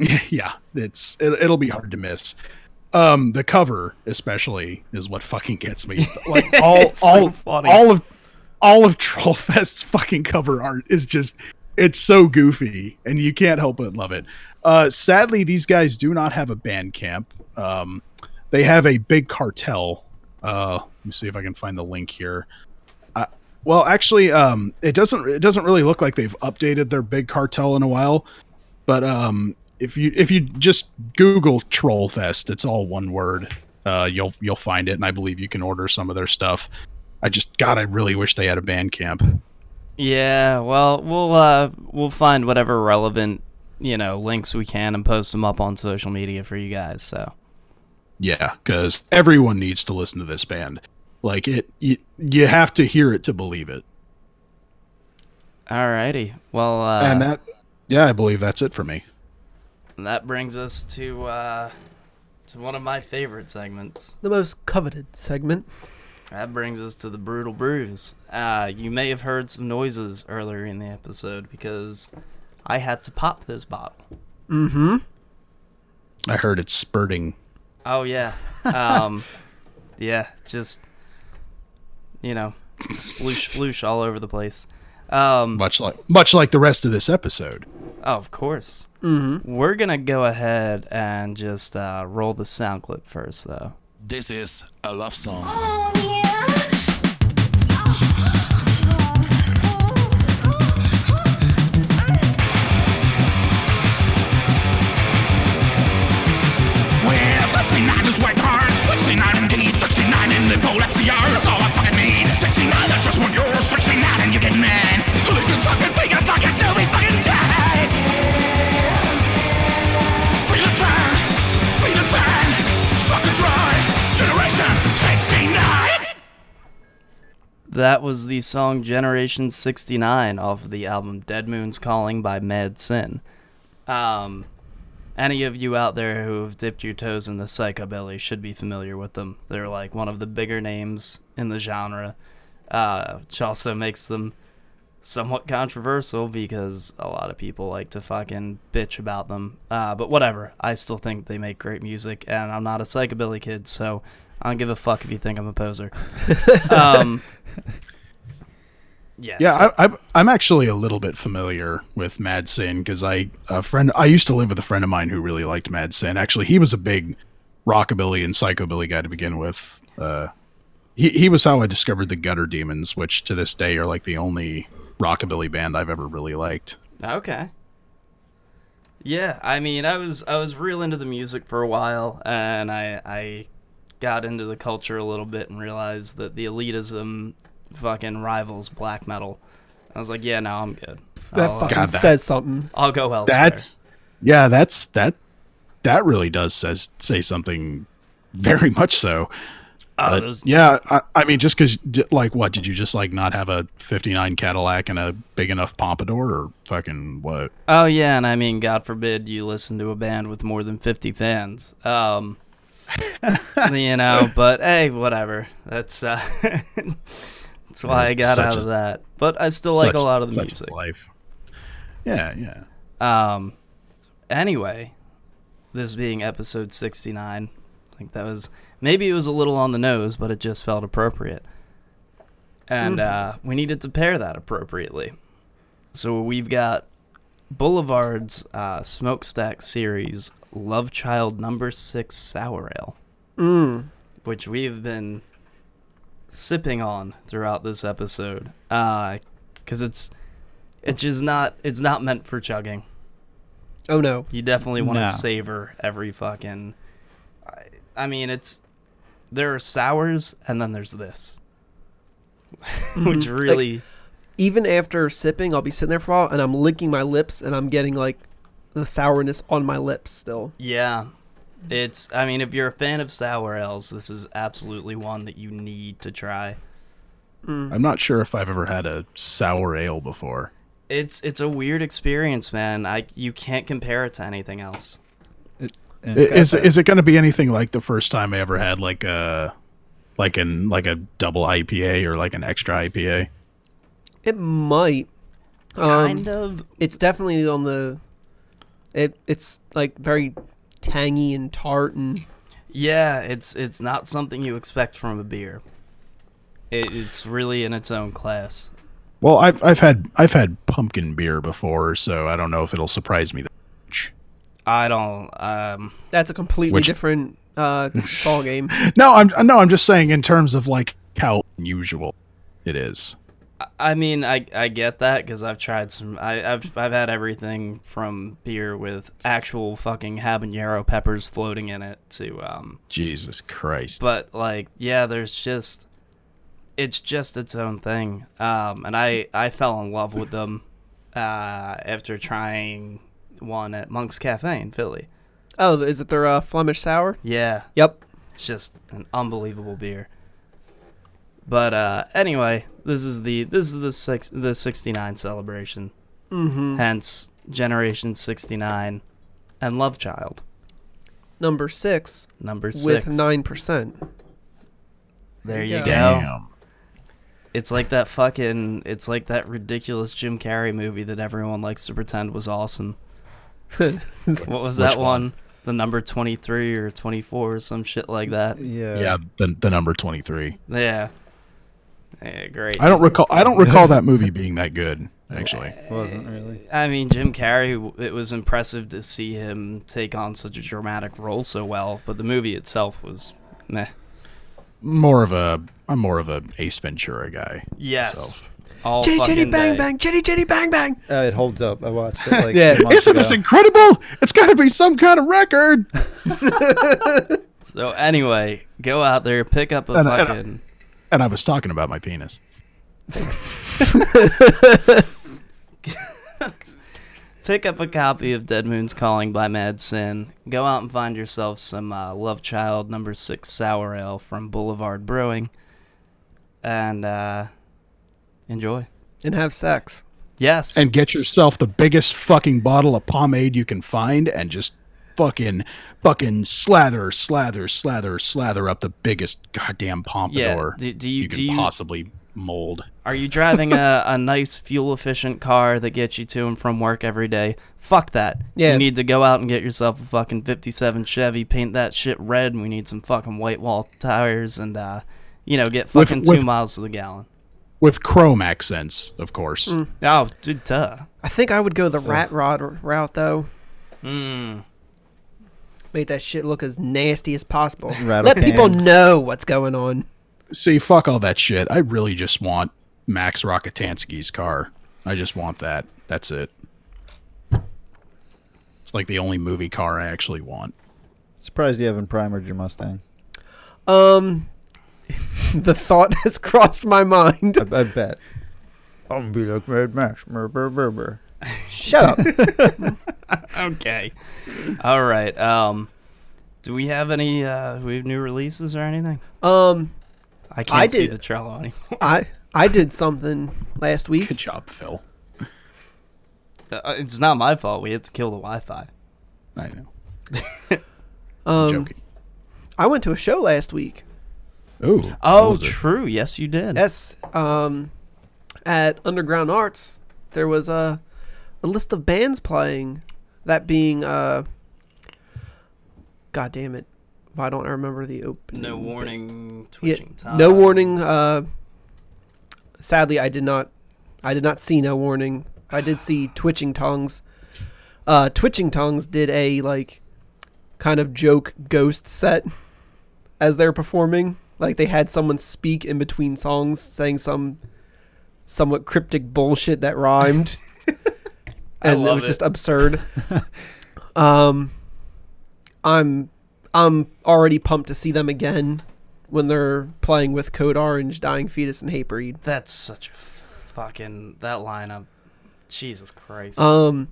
it. yeah, it's it, it'll be hard to miss. Um, the cover especially is what fucking gets me. Like all It's so all funny. all of all of Trollfest's fucking cover art is just it's so goofy and you can't help but love it. Uh, sadly, these guys do not have a band camp. Um, they have a big cartel. Uh, let me see if I can find the link here. Uh, well, actually, um, it doesn't. It doesn't really look like they've updated their big cartel in a while. But um, if you if you just Google Trollfest, it's all one word. Uh, you'll you'll find it, and I believe you can order some of their stuff. I just God, I really wish they had a band camp. Yeah, well, we'll uh we'll find whatever relevant, you know, links we can and post them up on social media for you guys. So, Yeah, because everyone needs to listen to this band. Like it, you, you have to hear it to believe it. alrighty. Well, uh and that, yeah, I believe that's it for me. And that brings us to uh to one of my favorite segments. The most coveted segment. That brings us to the brutal brews. Uh, you may have heard some noises earlier in the episode because I had to pop this bottle. Mm-hmm. I heard it spurting. Oh yeah, um, yeah, just you know, sploosh sploosh all over the place. Um, much like much like the rest of this episode. oh, of course. Mm-hmm. We're gonna go ahead and just uh, roll the sound clip first, though. This is a love song. Well, That was the song Generation 69 off of the album Dead Moon's Calling by Mad Sin. Um, any of you out there who have dipped your toes in the psychobilly should be familiar with them. They're like one of the bigger names in the genre, uh, which also makes them somewhat controversial because a lot of people like to fucking bitch about them. Uh, but whatever, I still think they make great music, and I'm not a psychobilly kid, so I don't give a fuck if you think I'm a poser. um, yeah, Yeah, I, I, I'm actually a little bit familiar with Mad Sin because I a friend I used to live with a friend of mine who really liked Mad Sin. Actually, he was a big rockabilly and psychobilly guy to begin with. Uh, he he was how I discovered the Gutter Demons, which to this day are like the only rockabilly band I've ever really liked. Okay. Yeah, I mean, I was I was real into the music for a while, and I I got into the culture a little bit and realized that the elitism fucking rivals black metal. I was like, yeah, no, I'm good. That I'll, uh, fucking God, that- says something. I'll go elsewhere. That's yeah, that's that that really does says say something very much so. Oh, But, those- yeah, I, I mean, just because, like, what did you just like not have a '59 Cadillac and a big enough pompadour, or fucking what? Oh yeah, and I mean, God forbid you listen to a band with more than fifty fans. Um, you know, but hey, whatever. That's uh, that's why I got Such out of that. But I still like Such- a lot of the music. life. Yeah, yeah. Um, anyway, this being episode sixty-nine, I think that was maybe it was a little on the nose, but it just felt appropriate, and uh, we needed to pair that appropriately. So we've got Boulevard's uh, Smokestack series, Love Child Number Six Sour Ale, Mm. which we've been sipping on throughout this episode, because it's it's just not it's not meant for chugging. Oh no. You definitely want to No. savor every fucking. I, I mean, it's there are sours and then there's this, which Mhm. Like- really Even after sipping, I'll be sitting there for a while and I'm licking my lips and I'm getting like the sourness on my lips still. yeah. It's I mean, if you're a fan of sour ales, this is absolutely one that you need to try. Mm. I'm not sure if I've ever had a sour ale before. It's it's a weird experience, man. I you can't compare it to anything else. And I- it's got Is that- is it going to be anything like the first time I ever had like a like an like a double IPA or like an extra IPA? It might. Um, Kind of. It's definitely on the. It it's like very tangy and tart and Yeah, it's it's not something you expect from a beer. It, it's really in its own class. Well, I've I've had I've had pumpkin beer before, so I don't know if it'll surprise me that much. I don't. Um, that's a completely Which- different uh, ball game. No, I'm no, I'm just saying in terms of like how unusual it is. I mean, I I get that because I've tried some. I, I've I've had everything from beer with actual fucking habanero peppers floating in it to um. Jesus Christ. But like, yeah, there's just, it's just its own thing. Um, and I I fell in love with them, uh, after trying one at Monk's Cafe in Philly. Oh, is it their uh, Flemish sour? Yeah, Yep. It's just an unbelievable beer. But uh, anyway, this is the this is the six the sixty nine celebration. Mm-hmm. Hence Generation sixty nine, and Love Child Number six number six. with nine percent. There you Yeah. go. Damn. It's like that fucking. It's like that ridiculous Jim Carrey movie that everyone likes to pretend was awesome. What was that one? one? The number twenty three or twenty four or some shit like that. yeah. Yeah, the the number 23. Yeah. Yeah, great. I don't recall I don't recall that movie being that good, actually. It wasn't really. I mean, Jim Carrey, it was impressive to see him take on such a dramatic role so well, but the movie itself was meh. More of a I'm more of a Ace Ventura guy. Yes. All Chitty chitty bang day. bang, chitty chitty bang bang. Uh, it holds up. I watched it like Yeah. Isn't this incredible? It's got to be some kind of record. So anyway, go out there, pick up a And- and- fucking. And I was talking about my penis. Pick up a copy of Dead Moon's Calling by Mad Sin. Go out and find yourself some uh, Love Child number six sour ale from Boulevard Brewing, and uh, enjoy. And have sex. Yes, And get yourself the biggest fucking bottle of pomade you can find and just fucking fucking slather, slather, slather, slather up the biggest goddamn pompadour Do, do you, you do can you possibly mold. Are you driving a, a nice fuel efficient car that gets you to and from work every day? Fuck that. Yeah. You need to go out and get yourself a fucking 57 Chevy, paint that shit red, and we need some fucking white wall tires and, uh, you know, get fucking with- two miles to the gallon. With chrome accents, of course. Mm. Oh, dude, duh. I think I would go the rat rod route though. Mm. Make that shit look as nasty as possible. Rattle Let people know what's going on. See, fuck all that shit. I really just want Max Rockatansky's car. I just want that. That's it. It's like the only movie car I actually want. Surprised you haven't primered your Mustang. Um, the thought has crossed my mind. I, I bet. I'm gonna be like Mad Max. Brr, brr, brr, brr. Shut up. Okay. All right. Um, Do we have any uh we have new releases or anything? Um, I can't I see did- the Trello anymore. I I did something last week. Good job, Phil. Uh, It's not my fault. We had to kill the Wi-Fi. I know. Um, Joking. I went to a show last week. Ooh. Oh, what was it? true. Yes, you did. Yes. Um, at Underground Arts, there was a a list of bands playing. That being uh. God damn it! Why don't I remember the opening? No warning. Yeah, Twitching tongues. no warning. Uh, sadly, I did not. I did not see no warning. I did see twitching tongues. Uh, twitching tongues did a like kind of joke ghost set as they're performing. Like they had someone speak in between songs, saying some somewhat cryptic bullshit that rhymed, and it was it. just absurd. um, I'm I'm already pumped to see them again when they're playing with Code Orange, Dying Fetus, and Hatebreed. That's such a fucking that lineup. Jesus Christ. Um,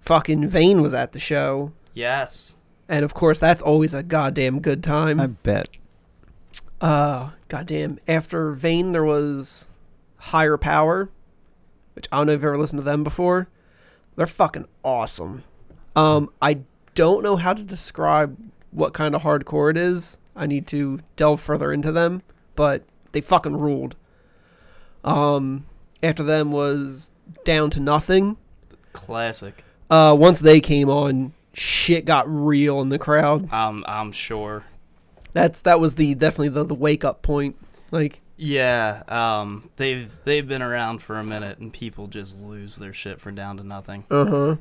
fucking Vane was at the show, yes. and of course that's always a goddamn good time. I bet. Uh, goddamn. After Vane, there was Higher Power, which I don't know if you've ever listened to them before. They're fucking awesome. Um, I don't know how to describe what kind of hardcore it is. I need to delve further into them, but they fucking ruled. Um, after them was Down to Nothing. Classic. Uh, once they came on, shit got real in the crowd. Um, I'm sure. That's that was the definitely the, the wake up point. Like Yeah. Um, they've they've been around for a minute, and people just lose their shit for down to nothing. Uh huh.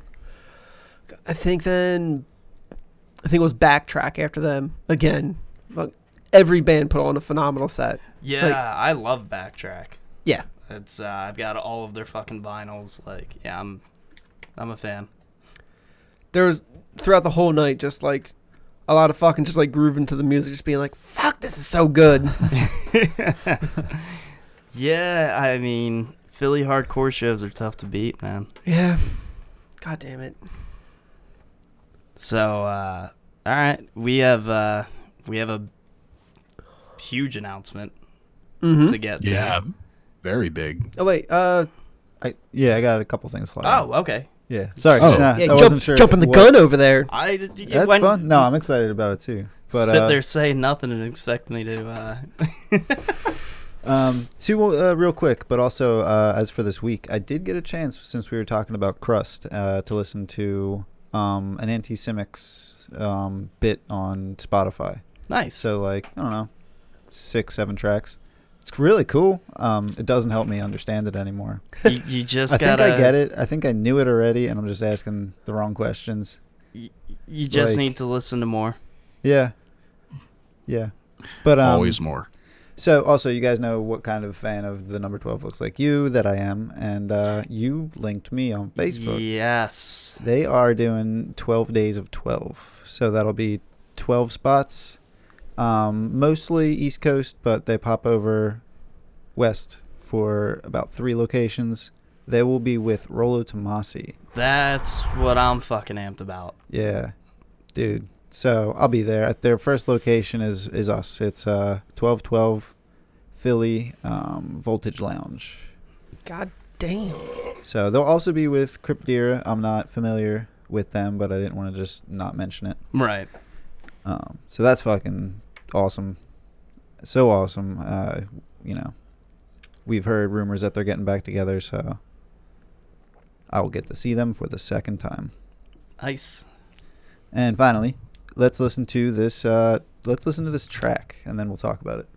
I think then, I think it was Backtrack after them again. Fuck, Every band put on a phenomenal set. Yeah, I love Backtrack. Yeah. It's uh, I've got all of their fucking vinyls. Like, yeah, I'm I'm a fan. There was throughout the whole night just like a lot of fucking just like grooving to the music, just being like, "Fuck, this is so good." Yeah, I mean, Philly hardcore shows are tough to beat, man. yeah. God damn it. So, uh, all right, we have uh, we have a huge announcement Mm-hmm. to get to. Yeah. Very big. Oh wait. Uh. I yeah, I got a couple things. Slide Oh, okay. Yeah. Sorry, Oh. nah, Yeah. I Jump, wasn't sure. jumping the what- gun over there. I d- That's when- fun. No, I'm excited about it too. But sit uh, there saying nothing and expect me to. Uh, Um, two uh, real quick, but also uh, as for this week, I did get a chance since we were talking about crust uh, to listen to um, an Anti Cimex um, bit on Spotify. nice. So like I don't know, six seven tracks. It's really cool. Um, it doesn't help me understand it anymore. you, you just I think gotta. I get it. I think I knew it already, and I'm just asking the wrong questions. You just Like- need to listen to more. Yeah, yeah. But um, Always more. So also, you guys know what kind of fan of the number twelve looks like you that I am, and uh, you linked me on Facebook. Yes. They are doing twelve days of twelve, so that'll be twelve spots, um, mostly East Coast, but they pop over west for about three locations. They will be with Rolo Tomassi. That's what I'm fucking amped about. Yeah, dude. So I'll be there. At their first location is is us. It's uh twelve twelve, Philly um, Voltage Lounge. God damn. So they'll also be with Cryptodira. I'm not familiar with them, but I didn't want to just not mention it. Right. Um, so that's fucking awesome. So awesome. Uh, you know, we've heard rumors that they're getting back together, so I will get to see them for the second time. Nice. And finally, let's listen to this. Uh, let's listen to this track, and then we'll talk about it.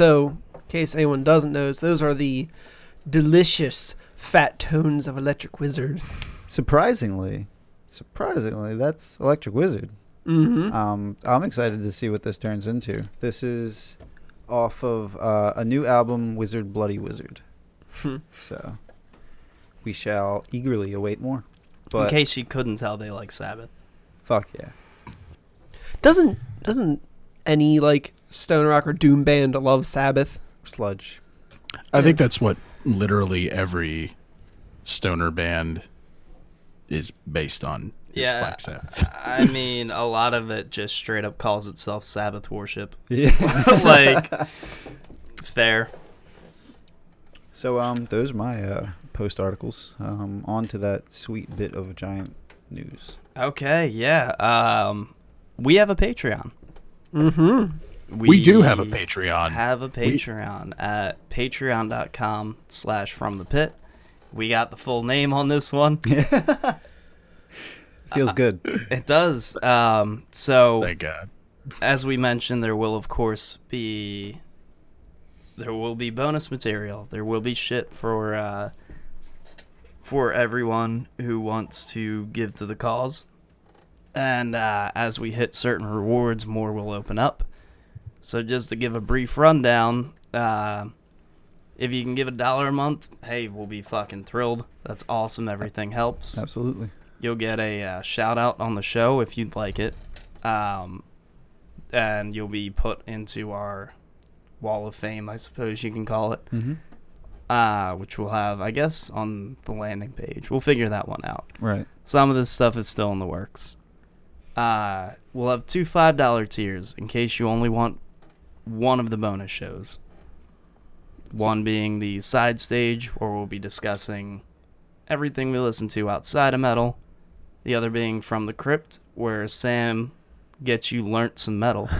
So, in case anyone doesn't know, those are the delicious fat tones of Electric Wizard. Surprisingly, surprisingly, that's Electric Wizard. Mm-hmm. Um, I'm excited to see what this turns into. This is off of uh, a new album, Wizard Bloody Wizard. Hmm. so we shall eagerly await more. In case you couldn't tell, they like Sabbath. fuck yeah, Doesn't doesn't any like stoner rock or doom band love Sabbath? sludge. I think that's what literally every stoner band is based on. is Yeah. Black Sabbath. I mean, a lot of it just straight up calls itself Sabbath worship. Yeah. like, fair. so um, those are my uh, post articles. Um, on to that sweet bit of giant news. Okay, yeah. Um, we have a Patreon. Mm-hmm. We, do have a Patreon. Have a Patreon at patreon.com slash from the pit. We got the full name on this one. Feels good. It does. Um, so Thank God. as we mentioned, there will of course be there will be bonus material. There will be shit for uh, for everyone who wants to give to the cause. And uh, as we hit certain rewards, more will open up. So just to give a brief rundown, uh, if you can give a dollar a month, hey, we'll be fucking thrilled. That's awesome. Everything helps. Absolutely. You'll get a uh, shout out on the show if you'd like it. Um, and you'll be put into our wall of fame, I suppose you can call it. Mm-hmm. Uh, which we'll have, I guess, on the landing page. We'll figure that one out. Right. Some of this stuff is still in the works. Uh, we'll have two $5 tiers in case you only want one of the bonus shows. One being the side stage, where we'll be discussing everything we listen to outside of metal. The other being from the crypt, where Sam gets you learnt some metal.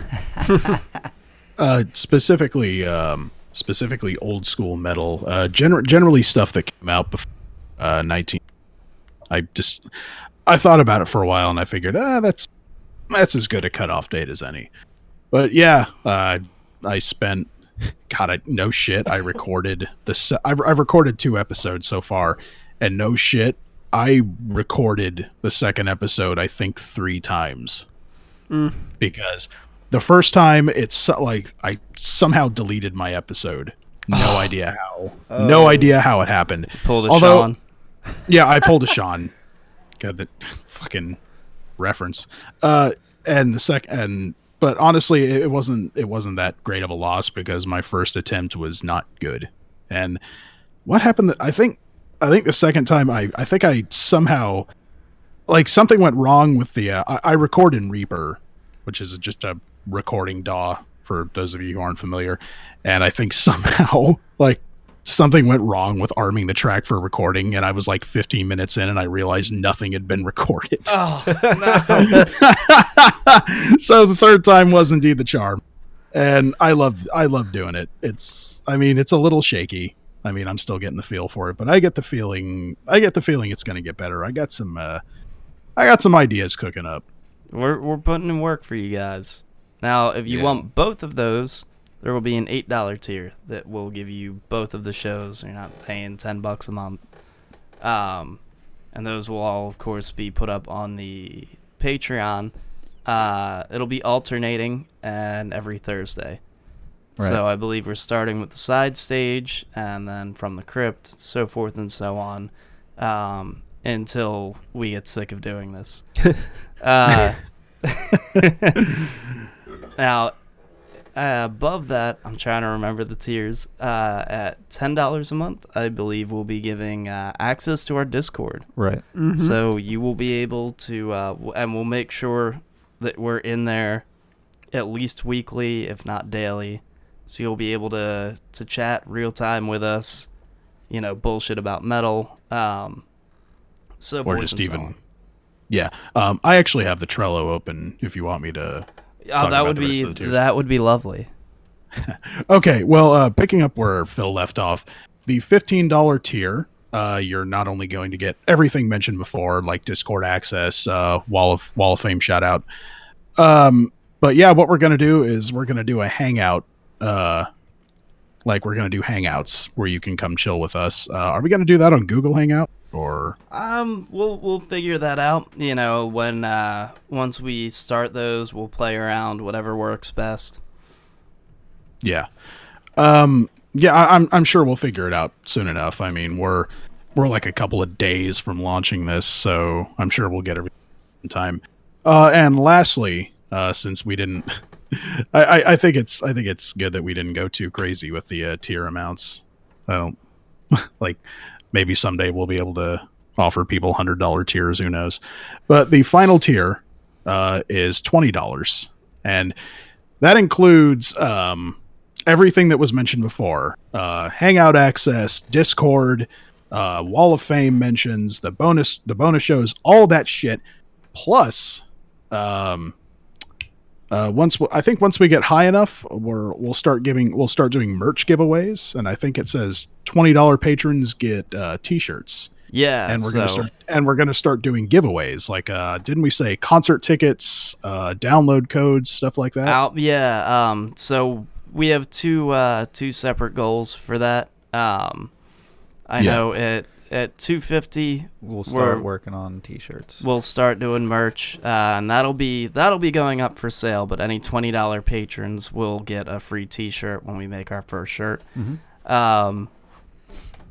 Uh, specifically, um, specifically old school metal. Uh, gener- generally stuff that came out before uh, 19. I just I thought about it for a while and I figured, ah, that's that's as good a cutoff date as any. But yeah, uh, I spent. God, I no shit. I recorded the. I've I've recorded two episodes so far, and no shit. I recorded the second episode. I think three times because the first time it's like I somehow deleted my episode. No idea how. No idea how it happened. Pulled a Although- Sean. Yeah, I pulled a Sean. God, that fucking reference. Uh, and the sec and but honestly, it, wasn't it wasn't that great of a loss because my first attempt was not good. And what happened? I think I think the second time I I think I somehow like something went wrong with the uh, I, I record in Reaper, which is just a recording DAW for those of you who aren't familiar, and I think somehow like something went wrong with arming the track for recording and I was like 15 minutes in and I realized nothing had been recorded. Oh, so the third time was indeed the charm. And I love I love doing it. It's I mean it's a little shaky. I mean I'm still getting the feel for it, but I get the feeling I get the feeling it's going to get better. I got some uh I got some ideas cooking up. We're we're putting in work for you guys. Now, if you Yeah. want both of those, there will be an eight dollar tier that will give you both of the shows. You're not paying ten bucks a month. Um, and those will all, of course, be put up on the Patreon. Uh, it'll be alternating and every Thursday. Right. So I believe we're starting with the side stage and then from the crypt, so forth and so on, um, until we get sick of doing this. uh, now, uh, above that, I'm trying to remember the tiers. Uh, at ten dollars a month, I believe we'll be giving uh, access to our Discord. Right. So you will be able to, uh, and we'll make sure that we're in there at least weekly, if not daily. So you'll be able to to chat real time with us. You know, bullshit about metal. Um, so Or just and so even on. Yeah. Um I actually have the Trello open if you want me to Oh, that about would the rest be of the tiers. that would be lovely. Okay, well, uh, picking up where Phil left off, the $15 tier, uh, you're not only going to get everything mentioned before, like Discord access, uh, Wall of Wall of Fame shout out. Um, but yeah, what we're gonna do is we're gonna do a hangout uh, like we're gonna do hangouts where you can come chill with us. Uh, are we gonna do that on Google Hangout or? Um, we'll we'll figure that out. You know, when uh once we start those, we'll play around whatever works best. Yeah. Um, yeah, I, I'm I'm sure we'll figure it out soon enough. I mean, we're we're like a couple of days from launching this, so I'm sure we'll get everything in time. Uh, and lastly, uh, since we didn't, I, I I think it's I think it's good that we didn't go too crazy with the uh, tier amounts. I don't like maybe someday we'll be able to offer people hundred dollar tiers. Who knows? But the final tier uh, is twenty dollars, and that includes um, everything that was mentioned before: uh, Hangout access, Discord, uh, Wall of Fame mentions, the bonus, the bonus shows, all that shit. Plus, um, uh, once w- I think once we get high enough, we're we'll start giving we'll start doing merch giveaways, and I think it says twenty dollar patrons get uh, t-shirts Yeah, and we're gonna start and we're gonna start doing giveaways like uh didn't we say concert tickets uh download codes stuff like that Out, yeah. Um, so we have two uh, two separate goals for that. Um, I Yeah. know at at 250 We'll start working on t-shirts. we'll start doing merch, uh, and that'll be that'll be going up for sale. But any twenty dollar patrons will get a free T-shirt when we make our first shirt. Mhm. Um,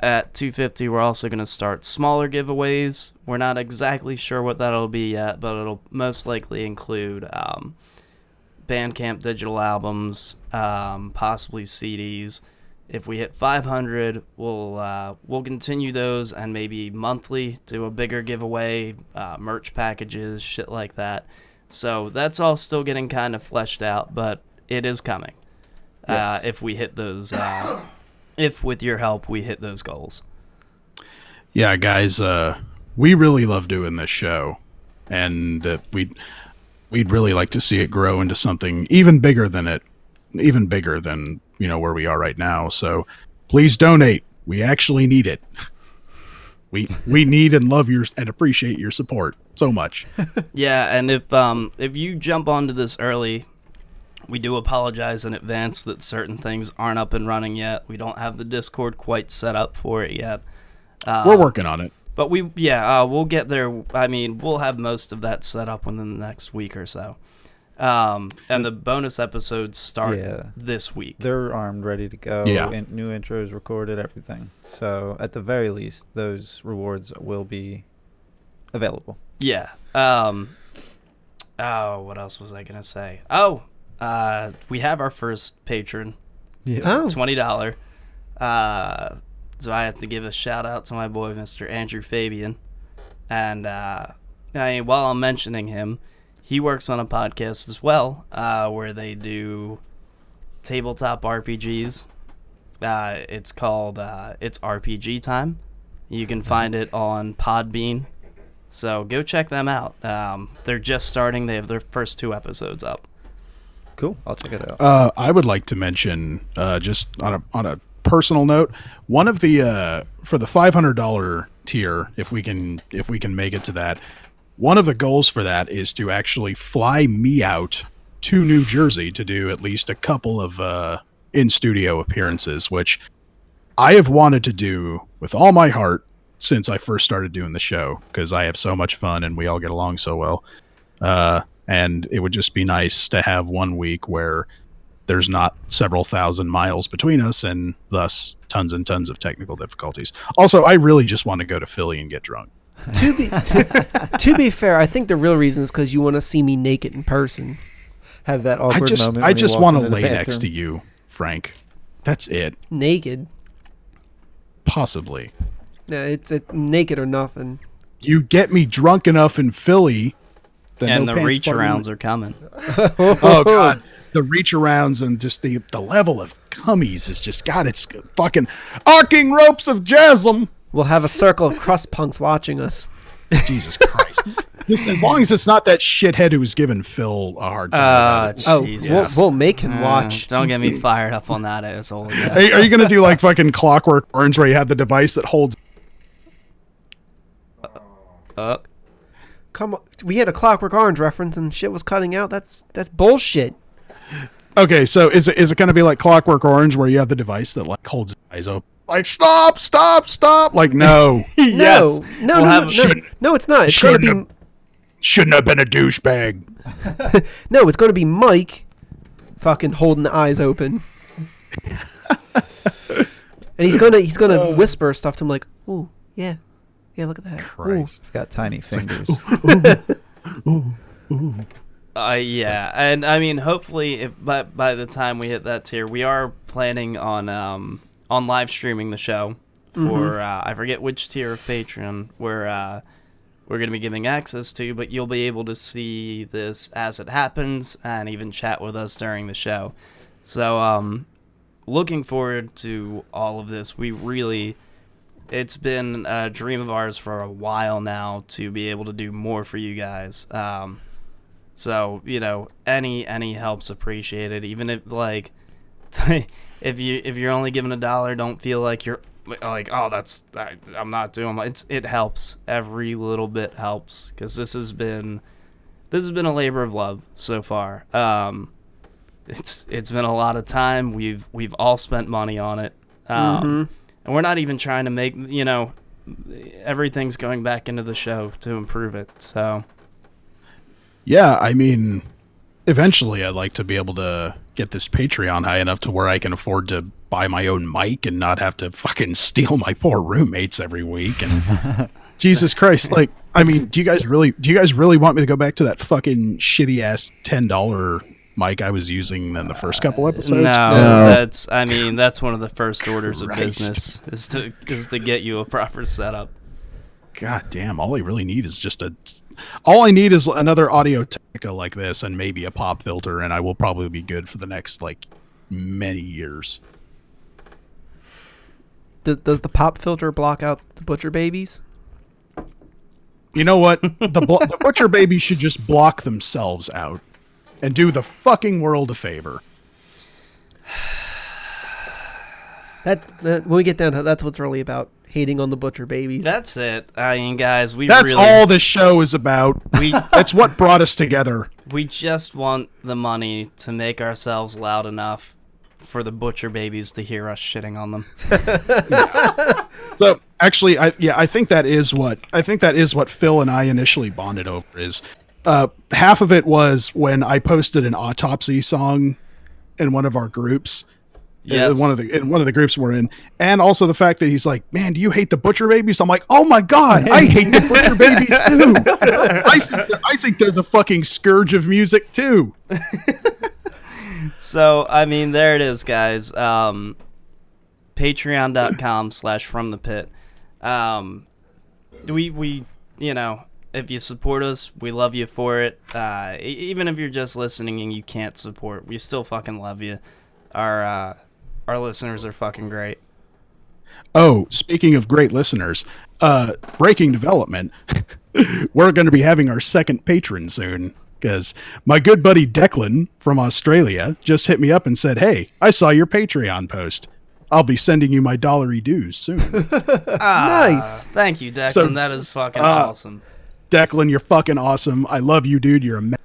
at 250, we're also going to start smaller giveaways. We're not exactly sure what that'll be yet, but it'll most likely include um, Bandcamp digital albums, um, possibly CDs. If we hit 500, we'll uh, we'll continue those and maybe monthly do a bigger giveaway, uh, merch packages, shit like that. So that's all still getting kind of fleshed out, but it is coming. Uh, if we hit those, uh, if with your help we hit those goals. yeah guys uh we really love doing this show and uh, we'd we'd really like to see it grow into something even bigger than it even bigger than you know where we are right now so please donate we actually need it we we need and love your and appreciate your support so much Yeah, and if um if you jump onto this early, we do apologize in advance that certain things aren't up and running yet. We don't have the Discord quite set up for it yet. Uh, we're working on it But we yeah, uh, we'll get there. I mean, we'll have most of that set up within the next week or so. Um, and the bonus episodes start Yeah. this week. They're armed, ready to go. Yeah. In, new intros recorded, everything. So at the very least, those rewards will be available. Yeah. Um. Oh, what else was I gonna say? Oh, uh, we have our first patron. Yeah. Oh, twenty dollar. Uh, so I have to give a shout out to my boy Mr. Andrew Fabian, and uh, I mean, while I'm mentioning him, he works on a podcast as well, uh, where they do tabletop RPGs. Uh, it's called uh, it's RPG time. You can find it on Podbean. So go check them out. Um, they're just starting. They have their first two episodes up. Cool. I'll check it out. Uh, I would like to mention, uh, just on a on a personal note, one of the uh, for the five hundred dollar tier, if we can if we can make it to that, one of the goals for that is to actually fly me out to New Jersey to do at least a couple of uh, in studio appearances, which I have wanted to do with all my heart since I first started doing the show because I have so much fun and we all get along so well. Uh, and it would just be nice to have one week where there's not several thousand miles between us and thus tons and tons of technical difficulties. Also, I really just want to go to Philly and get drunk. To be to, to be fair, I think the real reason is because you want to see me naked in person. Have that I awkward just moment. I just want to into the lay next to you, Frank. That's it. Naked. Possibly. No, it's it, naked or nothing. You get me drunk enough in Philly that and no the reach party- arounds are coming. Oh god. The reach arounds and just the the level of cummies is just God, it's fucking arcing ropes of jasm. We'll have a circle of crust punks watching us. Jesus Christ. Just as long as it's not that shithead who's giving Phil a hard time. Uh, about it. Oh, we'll, we'll make him Uh, watch. Don't get me fired up on that asshole. Are, you- are you gonna do like fucking Clockwork Orange, where you have the device that holds? Uh, Come on, we had a Clockwork Orange reference and shit was cutting out. That's that's bullshit. Okay, so is it is it going to be like Clockwork Orange, where you have the device that like holds eyes open, like stop, stop, stop? Like no, yes. No, no, We'll no, have- no, Shouldn't- no, it's not. It's going to shouldn't be shouldn't have been a douchebag. no, it's going to be Mike, fucking holding the eyes open, and he's gonna he's gonna whisper stuff to him like, "Ooh, yeah, yeah, look at that." Ooh." Christ. It's got tiny fingers. Uh, yeah, and I mean, hopefully, if by by the time we hit that tier, we are planning on um on live streaming the show for uh, I forget which tier of Patreon where uh, we're gonna be giving access to, but you'll be able to see this as it happens and even chat with us during the show. So, um, looking forward to all of this. We really. It's been a dream of ours for a while now to be able to do more for you guys. Um, so you know, any any help's appreciated. Even if like, if you if you're only given a dollar, don't feel like you're like, oh, that's I, I'm not doing. It's it helps. Every little bit helps because this has been this has been a labor of love so far. Um, it's it's been a lot of time. We've we've all spent money on it, um, and we're not even trying to make you know everything's going back into the show to improve it. So. Yeah, I mean, eventually I'd like to be able to get this Patreon high enough to where I can afford to buy my own mic and not have to fucking steal my poor roommates every week. And Jesus Christ, like, I mean, do you guys really, do you guys really want me to go back to that fucking shitty ass ten dollar mic I was using in the first couple uh, episodes? No, No. that's. I mean, that's one of the first orders of business is to is to get you a proper setup. God damn, all I really need is just a. All I need is another Audio Technica like this and maybe a pop filter, and I will probably be good for the next like many years. Does, does the pop filter block out the butcher babies? You know what? The, bl- the butcher babies should just block themselves out and do the fucking world a favor. That, that when we get down to that's what's really about hating on the butcher babies. That's it. I mean, guys, we That's really all this show is about. we That's what brought us together. we just want the money to make ourselves loud enough for the butcher babies to hear us shitting on them. So actually, I yeah, I think that is what I think that is what Phil and I initially bonded over. Is uh, half of it was when I posted an autopsy song in one of our groups. Yes. in one of the in one of the groups we're in, and also the fact that he's like, "Man, do you hate the butcher babies?" I'm like, "Oh my god, I hate the butcher babies too. I think they're, I think they're the fucking scourge of music too." So I mean, there it is, guys. Um, Patreon.com slash from the pit. Um, we we you know if you support us, we love you for it. Uh, even if you're just listening and you can't support, we still fucking love you. Our uh, our listeners are fucking great. Oh, speaking of great listeners, uh, breaking development. We're going to be having our second patron soon because my good buddy Declan from Australia just hit me up and said, "Hey, I saw your Patreon post. I'll be sending you my dollary dues soon." nice. Thank you, Declan. So, that is fucking uh, awesome. Declan, you're fucking awesome. I love you, dude. You're a ma-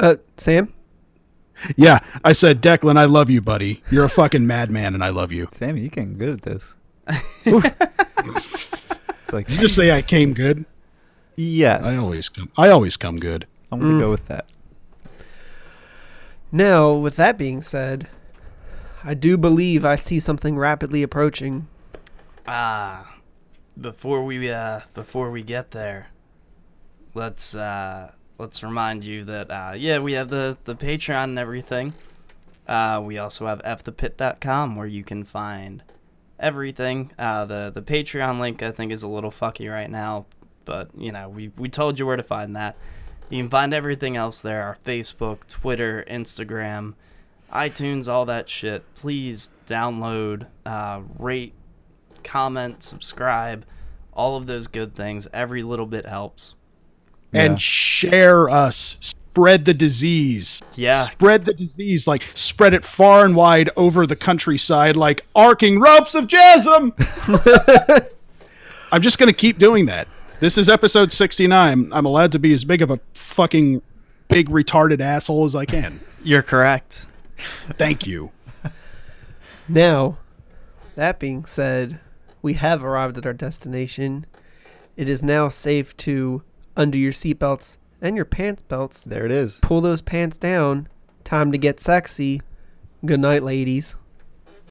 Uh, Sam. Yeah. I said, Declan, I love you, buddy. You're a fucking madman, and I love you. Sammy, you getting good at this. it's like You just say I came good. yes. I always come. I always come good. I'm gonna go with that. Now, with that being said, I do believe I see something rapidly approaching. Ah, before we uh before we get there, let's uh let's remind you that uh yeah we have the the Patreon and everything. Uh, we also have fthepit.com where you can find everything. Uh, the the Patreon link I think is a little fucky right now, but you know we we told you where to find that. You can find everything else there: our Facebook, Twitter, Instagram, iTunes, all that shit. Please download, uh, rate, comment, subscribe, all of those good things. Every little bit helps. Yeah. And share us. Spread the disease. Yeah. Spread the disease. Like spread it far and wide over the countryside like arcing ropes of jasm. I'm just gonna keep doing that. This is episode 69. I'm allowed to be as big of a fucking big retarded asshole as I can. You're correct. Thank you. Now, that being said, we have arrived at our destination. It is now safe to undo your seatbelts and your pants belts. There it is. Pull those pants down. Time to get sexy. Good night, ladies.